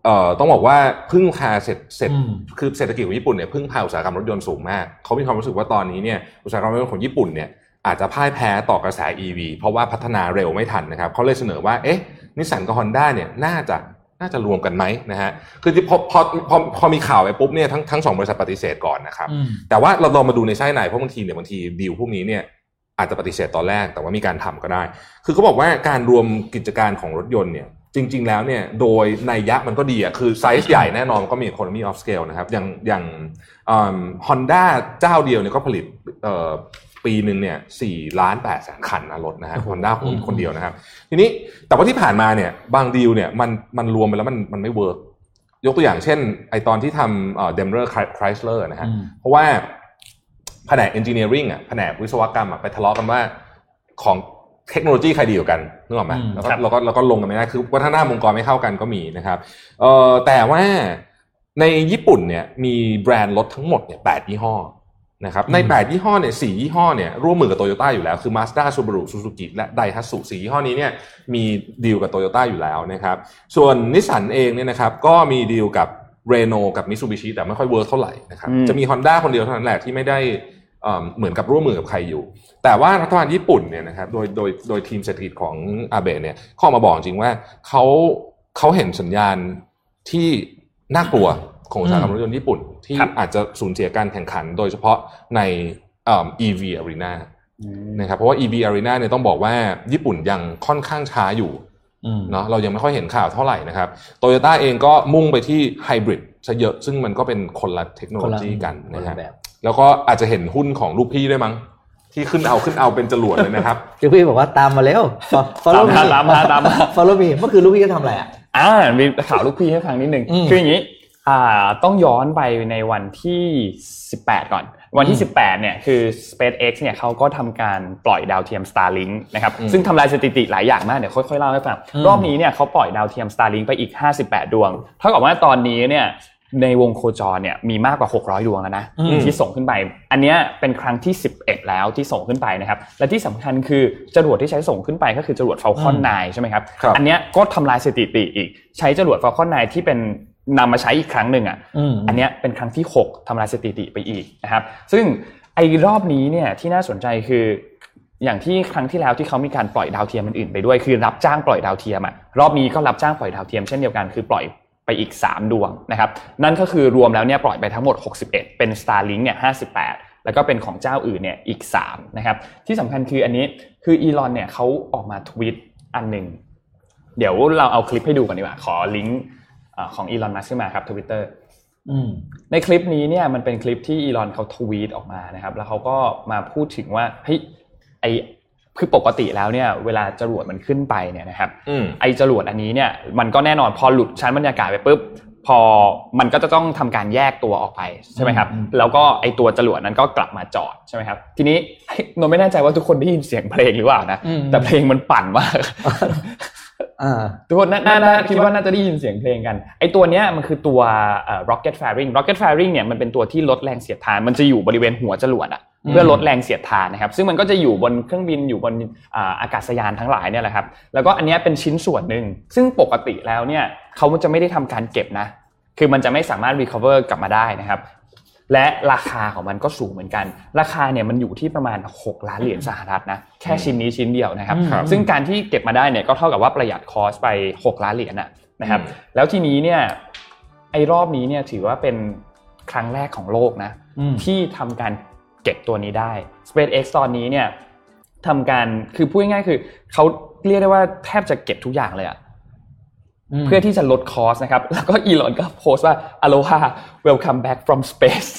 เอ่อต้องบอกว่าพึ่งพาเสร็จเสร็จอืมคือเศรษฐกิจของญี่ปุ่นเนี่ยพึ่งพาอุตสาหกรรมรถยนต์สูงมากเขามีความรู้สึกว่าตอนนี้เนี่ยอุตสาหกรรมรถยนต์ของญี่ปุ่นเนี่ย อาจจะพ่ายแพ้ต่อกระแส EV เพราะว่าพัฒนาเร็วไม่ทันนะครับเขาเลยเสนอว่าเอ๊ะนิสสันกับฮอนด้าเนี่ยน่าจะน่าจะรวมกันไหมนะฮะคือที่พอพอพอพอมีข่าวไปปุ๊บเนี่ยทั้งทั้งสองบริษัทปฏิเสธก่อนนะครับอืมแต่ว่าเราลองมาดูในไส้ในเพราะบางทีเนี่ยบางทีดีลพวกนี้เนี่ยอาจจะปฏิเสธตอนแรกแต่ว่ามีการทำก็ได้ คือเขาบอกว่าการรวมกิจการของรถยนต์เนี่ยจริง ๆ แล้วเนี่ยโดยในนัยยะมันก็ดีอะคือไซส์ใหญ่แน่นอนก็มี economy of scale นะครับอย่างอย่างฮอนด้าเจ้าเดียวเนี่ยก็ผลิตเอ่อ ปีหนึ่งเนี่ยสี่ล้านแปดแสนคันนะรถนะฮะฮอนด้าคนคนเดียวนะครับ ทีนี้แต่ว่าที่ผ่านมาเนี่ยบางดีลเนี่ยมันมันรวมไปแล้วมันมันไม่ work ยกตัวอย่างเช่น ไอตอนที่ทำเอ่อเดมเ e อร์ไครส์เลอร์นะฮะอืมเพราะว่าแผนก engineering อะแผนกวิศวกรรมอะไปทะเลาะกันว่าของเทคโนโลยีใครดีกว่ากันนึกออกไหมอืมแล้วก็ครับเราก็เราก็ลงกันไม่ได้คือวัฒนธรรมองค์กรไม่เข้ากันก็มีนะครับเอ่อแต่ว่าในญี่ปุ่นเนี่ยมีแบรนด์รถทั้งหมดเนี่ยแปดยี่ห้อ นะครับในแปดยี่ห้อเนี่ยสี่ยี่ห้อเนี่ยร่วมมือกับโตโยต้าอยู่แล้ว คือ Mazda Subaru Suzuki และ Daihatsu สี่ยี่ห้อนี้เนี่ยมีดีลกับโตโยต้าอยู่แล้วนะครับส่วนนิสสันเองเนี่ยนะครับก็มีดีลกับเรโนกับมิ t ซูบิชิแต่ไม่ค่อยเวิร์กเท่าไหร่นะครับอืมจะมี Honda คนเดียวเท่านั้นแหละที่ไม่ได้เอ่อเหมือนกับร่วมมือกับใครอยู่ แต่ว่ารัฐบาลญี่ปุ่นเนี่ยนะครับโดยโดยโดยทีมเศรษฐกิจของอาเบะเนี่ยเข้ามาบอกจริงว่าเขาเขาเห็นสัญญาณที่น่ากลัว ของอุตสาหกรรมรถยนต์ญี่ปุ่น ที่ครับอาจจะสูญเสียการแข่งขัน โดยเฉพาะในเอ่อ EV arena นะครับเพราะว่า EV arena เนี่ยต้องบอกว่าญี่ปุ่นยังค่อนข้างช้าอยู่อืมเนาะเรายังไม่ค่อยเห็นข่าวเท่าไหร่นะครับโตโยต้าเองก็มุ่งไปที่ไฮบริดซะเยอะซึ่งมันก็เป็นคนละเทคโนโลยีกันคนนะละฮะแบบแล้วก็อาจจะเห็นหุ้นของลูกพี่ด้วยมั้ง ที่ขึ้นเอาขึ้นเอาเป็นจรวดเลยนะครับคือพี่บอกว่าตามมาแล้ว follow ตามมาตามมาตามมา follow me เมื่อคืนลูกพี่ก็ทำอะไรอะอ่ามีข่าวลูกพี่ให้ฟังนิดนึงอืมคืออย่างนี้อ่า ต้องย้อนไปในวันที่ 18 ก่อน วันที่ 18 เนี่ยคือ SpaceX เนี่ยเขาก็ทำการปล่อยดาวเทียม Starlink นะครับอืมซึ่งทำลายสถิติหลายอย่างมากเดี๋ยวค่อยๆเล่าให้ฟังอืมรอบนี้เนี่ยเขาปล่อยดาวเทียม Starlink ไปอีก 58 ดวง เท่ากับว่าตอนนี้เนี่ยในวงโคจรเนี่ยมีมากกว่า 600 ดวงแล้วนะอืมที่ส่งขึ้นไป อันเนี้ยเป็นครั้งที่ 11 แล้วที่ส่งขึ้นไปนะครับ และที่สำคัญคือจรวดที่ใช้ส่งขึ้นไปก็คือจรวด Falcon 9 ใช่ไหมครับครับอันเนี้ยก็ทำลายสถิติอีกใช้จรวด Falcon 9 ที่เป็น นำมาใช้อีกครั้งหนึ่งอะอืมอันเนี้ยเป็นครั้งที่ 6ทำลายสถิติไปอีกนะครับ ซึ่งไอ้รอบนี้เนี่ยที่น่าสนใจคืออย่างที่ครั้งที่แล้วที่เขามีการปล่อยดาวเทียมอื่นๆไปด้วยคือรับจ้างปล่อยดาวเทียมอะรอบนี้ก็รับจ้างปล่อยดาวเทียมเช่นเดียวกันคือปล่อยไปอีก 3 ดวงนะครับ นั่นก็คือรวมแล้วเนี่ยปล่อยไปทั้งหมด 61 เป็น Starlink เนี่ย58 แล้วก็เป็นของเจ้าอื่นเนี่ยอีก3นะครับที่สำคัญคืออันนี้คืออีลอนเนี่ยเขาออกมาทวีตอันหนึ่งเดี๋ยวเราเอาคลิปให้ดูก่อนดีกว่าขอลิงก์เอ่อ ของอีลอนมัสขึ้นมาครับทวิตเตอร์อืมในคลิปนี้เนี่ยมันเป็นคลิปที่อีลอนเขาทวีตออกมานะครับ แล้วเขาก็มาพูดถึงว่าเฮ้ยไอคือปกติแล้วเนี่ย เวลาจรวดมันขึ้นไปเนี่ยนะครับอืมไอจรวดอันนี้เนี่ย มันก็แน่นอนพอหลุดชั้นบรรยากาศไปปุ๊บพอมันก็จะต้องทำการแยกตัวออกไปใช่ไหมครับอืมแล้วก็ไอตัวจรวดนั้นก็กลับมาจอดใช่ไหมครับ ทีนี้นนท์ไม่แน่ใจว่าทุกคนได้ยินเสียงเพลงหรือเปล่านะอืมแต่เพลงมันปั่นมากอ่า ทุกคนน่าน่าน่าคิดว่าน่าจะได้ยินเสียงเพลงกันไอตัวเนี้ยมันคือตัวเอ่อ rocket fairing rocket fairing เนี่ยมันเป็นตัวที่ลดแรงเสียดทาน มันจะอยู่บริเวณหัวจรวดอะอืมเพื่อลดแรงเสียดทานนะครับ ซึ่งมันก็จะอยู่บนเครื่องบินอยู่บนอ่าอากาศยานทั้งหลายเนี่ยแหละครับ แล้วก็อันเนี้ยเป็นชิ้นส่วนหนึ่ง ซึ่งปกติแล้วเนี่ยเขาจะไม่ได้ทำการเก็บนะ คือมันจะไม่สามารถ recover กลับมาได้นะครับ และราคาของมันก็สูงเหมือนกัน ราคาเนี่ยมันอยู่ที่ประมาณ 6 ล้านเหรียญสหรัฐนะแค่ชิ้นนี้ชิ้นเดียวนะครับครับซึ่งการที่เก็บมาได้เนี่ยก็เท่ากับว่าประหยัดคอสไป 6 ล้านเหรียญนะนะครับอืมแล้วทีนี้เนี่ยไอ้รอบนี้เนี่ยถือว่าเป็นครั้งแรกของโลกนะอืมที่ทำการเก็บตัวนี้ได้ SpaceX ตอนนี้เนี่ยทำการคือพูดง่ายๆคือเขาเรียกได้ว่าแทบจะเก็บทุกอย่างเลยอะม เพื่อที่จะลด cost นะครับ แล้วก็อีลอนก็โพสต์ว่า Aloha welcome back from space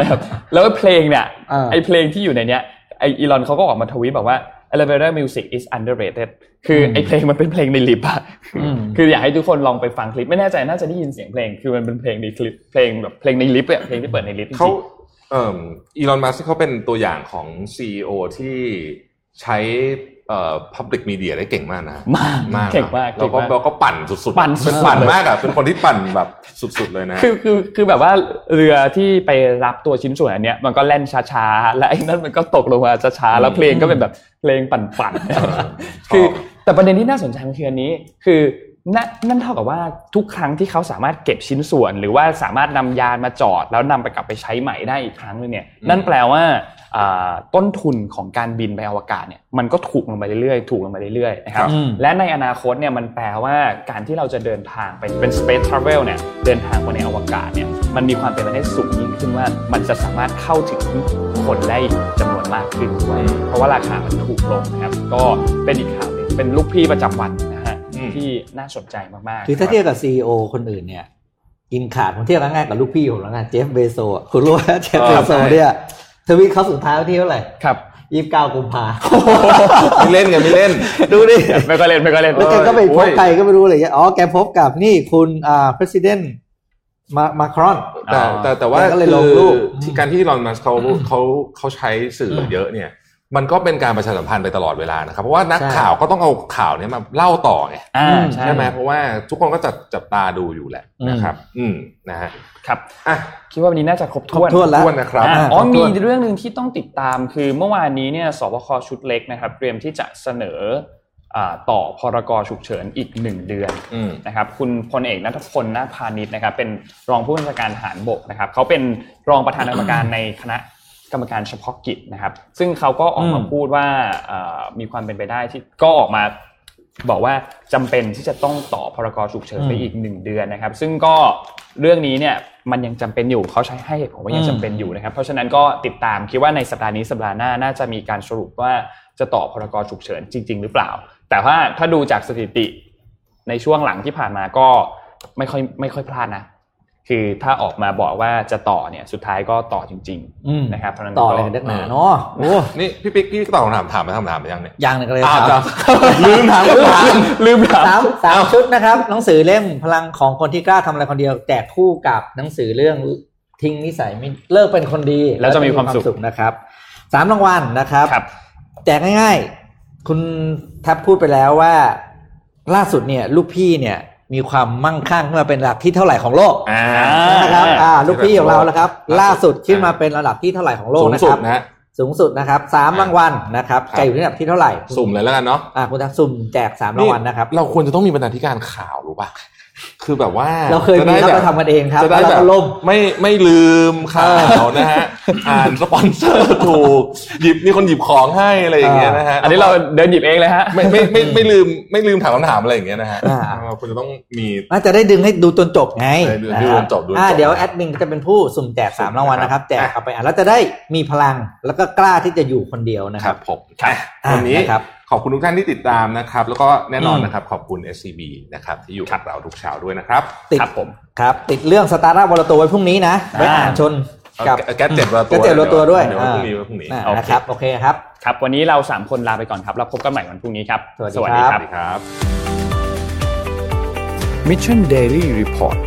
นะครับแล้วเพลงเนี่ยอ่าไอเพลงที่อยู่ในเนี้ยไออีลอนเขาก็ออกมาทวีตบอกว่า elevator music is underrated คือไอเพลงมันเป็นเพลงในลิฟต์อะอืมคืออยากให้ทุกคนลองไปฟังคลิป ไม่แน่ใจน่าจะได้ยินเสียงเพลง คือมันเป็นเพลงในคลิป เพลงแบบเพลงในลิฟต์อะเพลงที่เปิดในลิฟต์เขาริงเอ่ออีลอนมัสก์เขาเป็นตัวอย่างของ CEO ที่ใช้ เอ่อ public media ได้เก่งมากนะๆมากมากเก่งมากแล้วก็เก่งมากแล้วก็ปั่นสุดๆปั่นสุดๆเป็นปั่นมากอะเป็นคนที่ปั่นแบบสุดๆเลยนะคือคือคือแบบว่าเรือที่ไปรับตัวชิ้นส่วนอันเนี้ยมันก็แล่นช้าๆและไอ้นั่นมันก็ตกลงมาช้าๆแล้วเพลงก็เป็นแบบเพลงปั่นเออๆคือแต่ประเด็นที่น่าสนใจมันคืออันนี้ คือนั่นนั่นเท่ากับว่าทุกครั้งที่เขาสามารถเก็บชิ้นส่วน หรือว่าสามารถนำยานมาจอด แล้วนำไปกลับไปใช้ใหม่ได้อีกครั้งหนึงเนี่ยนั่นแปลว่าอ่า ต้นทุนของการบินไปอวกาศเนี่ยมันก็ถูกลงไปเรื่อยๆ ถูกลงไปเรื่อยๆนะครับอืมและในอนาคตเนี่ยมันแปลว่าการที่เราจะเดินทางไปเป็น space travel เนี่ยเดินทางไปในอวกาศเนี่ยมันมีความเป็นไปได้สูงยิ่งขึ้นว่ามันจะสามารถเข้าถึงคนได้จำนวนมากขึ้นด้วยเพราะว่าราคามันถูกลงนะครับก็เป็นอีกข่าวหนึงเป็นลูกพี่ประจำวันนะฮะอืมที่น่าสนใจมากๆคือถ้าเทียบกับซีอคนอื่นเนี่ยกินขาดผมเทียบง่ายๆกับลูกพี่ผมแล้วกันเจฟเบโซอะคุณรู้ว่าเจฟเบโซเนี่ย ทวีตเขาสุดท้ายวันที่เท่าไหร่ครับยี่สิบเก้ากุมภาไม่เล่นกันไม่เล่น ดูดิไม่ก็เล่นไม่ก็เล่นแล้วแกก็ไปพโอ้บยใครก็ไม่รู้อะไรเงี้ยอ๋อแกพบกับนี่คุณอ่า president มามาครอนแต่แต่แต่ว่าแกก็เลยลงคือรูปที่การที่อีลอนมัสก์เขาเขาเขาใช้สื่อเยอะเนี่ย มันก็เป็นการประชาสัมพันธ์ไปตลอดเวลานะครับเพราะว่านักใช่ข่าวก็ต้องเอาข่าวเนี้ยมาเล่าต่อไงอ่าอืมใช่ใช่ไหมเพราะว่าทุกคนก็จับจับตาดูอยู่แหละอืมนะครับ อืมนะฮะครับอะคิดว่าวันนี้น่าจะครบครบถ้วนถ้วนแล้วถ้วนนะครับอ่าอ่าอ๋อครบถ้มีวนเรื่องหนึ่งที่ต้องติดตามคือเมื่อวานนี้เนี่ยสบคชุดเล็กนะครับ เตรียมที่จะเสนออ่าต่อพรกฉุกเฉินอีกหนึ่งเดือนอืมนะครับคุณพลเอกนัทพลนาคพาณิชย์นะครับ เป็นรองผู้บัญชาการทหารบกนะครับเขาเป็นรองประธานกรรมการในคณะ กรรมการเฉพาะกิจนะครับ ซึ่งเขาก็ออกมาอืมพูดว่าอ่ามีความเป็นไปได้ที่ก็ออกมาบอกว่าจำเป็นที่จะต้องต่อพรกฉุกเฉินไปอืมอีกหนึ่งเดือนนะครับ ซึ่งก็เรื่องนี้เนี่ยมันยังจำเป็นอยู่เขาใช้ให้เหตุผลว่ายังอืมจำเป็นอยู่นะครับ เพราะฉะนั้นก็ติดตามคิดว่าในสัปดาห์นี้สัปดาห์หน้าน่าจะมีการสรุปว่าจะต่อพรกฉุกเฉินจริง ๆ หรือเปล่า แต่ว่าถ้าดูจากสถิติในช่วงหลังที่ผ่านมาก็ไม่ค่อยไม่ค่อยพลาดนะ คือถ้าออกมาบอกว่าจะต่อเนี่ยสุดท้ายก็ต่อจริงอืมๆนะครับเพราะฉะนั้นต่อก็อะไรกันนักหนาเนาะโอ้นี่พี่ปิ๊กพี่ตอบคำถามถามไปคำถามไปยังเนี่ยอย่างหนึงก็เลยอ้าวถามจะลืมถามคำถามลืมถามสามสามชุดนะครับ หนังสือเล่มพลังของคนที่กล้าทำอะไรคนเดียวแจกคู่กับหนังสือเรื่องทิ้งนิสัยไม่เลิกเป็นคนดี แล้วจะมีความสุขนะครับสามรางวัลนะครับครับแจกง่าย ๆ คุณทับพูดไปแล้วว่า ล่าสุดเนี่ย ลูกพี่เนี่ย มีความมั่งคั่งขึ้นมาเป็นระดับที่เท่าไหร่ของโลกอ่านะครับอ่าลูกพี่ของเราแล้วครับ ล่าล่าสุสุดดขึ้นมาเป็นระดับที่เท่าไหร่ของโลกสูงนะสุคดรับนะฮะสูงสุดนะครับสามรางวัลนะครับครับจะอยู่ที่ระดับที่เท่าไหร่ สุ่มเลยแล้วกันเนาะอ่าคุณทักสุ่มแจกสามรางวัลนะครับ เราควรจะต้องมีบรรณาธิการข่าวรู้ป่ะ คือแบบว่าเราเคยมีจะแล้วได้เราทำกันเองครับจะได้แล้วแบเราบก็ล่มไม่ไม่ลืมข่าวนะฮะอ่านสปอนเซอร์ถูกหยิบมีคนหยิบของให้อะไรอย่างเงี้ยนะฮะอันนี้เราเดินหยิบเองเลยฮะไม่ไม่ไม่ไม่ลืมไม่ลืมถามคำถามอะไรอย่างเงี้ยนะฮะอ่าเราควรจะต้องมีน่าจะได้ดึงให้ดูจนจบไงใช่ดูดูจนจบดูจนจบอ่าเดี๋ยวแอดมินจะเป็นผู้สุ่มแจกสามรางวัลนะครับแจกเอาไปอะแล้วจะได้มีพลังแล้วก็กล้าที่จะอยู่คนเดียวนะคครัรับบผมครับวันนี้อะนะครับ ขอบคุณทุกท่านที่ติดตามนะครับ แล้วก็แน่นอนอืมนะครับ ขอบคุณ SCB นะครับ ที่อยู่กับเราทุกเช้าด้วยนะครับ ติดครับผมครับ ติดเรื่องสตาร์ทอัพวอลตัวไว้พรุ่งนี้นะไว้อ่านชนกับแก๊สเจ็ดวันละตัวแก๊สเจ็ดวันละตัวด้วยเดี๋ยววันพรุ่งนี้วันพรุ่งนี้อ่าโอเคนะครับโอเคครับครับ วันนี้เราสามคนลาไปก่อนครับแล้วพบกันใหม่วันพรุ่งนี้ครับสวัสดีสวัสดีคครัรับบครับ Mission Daily Report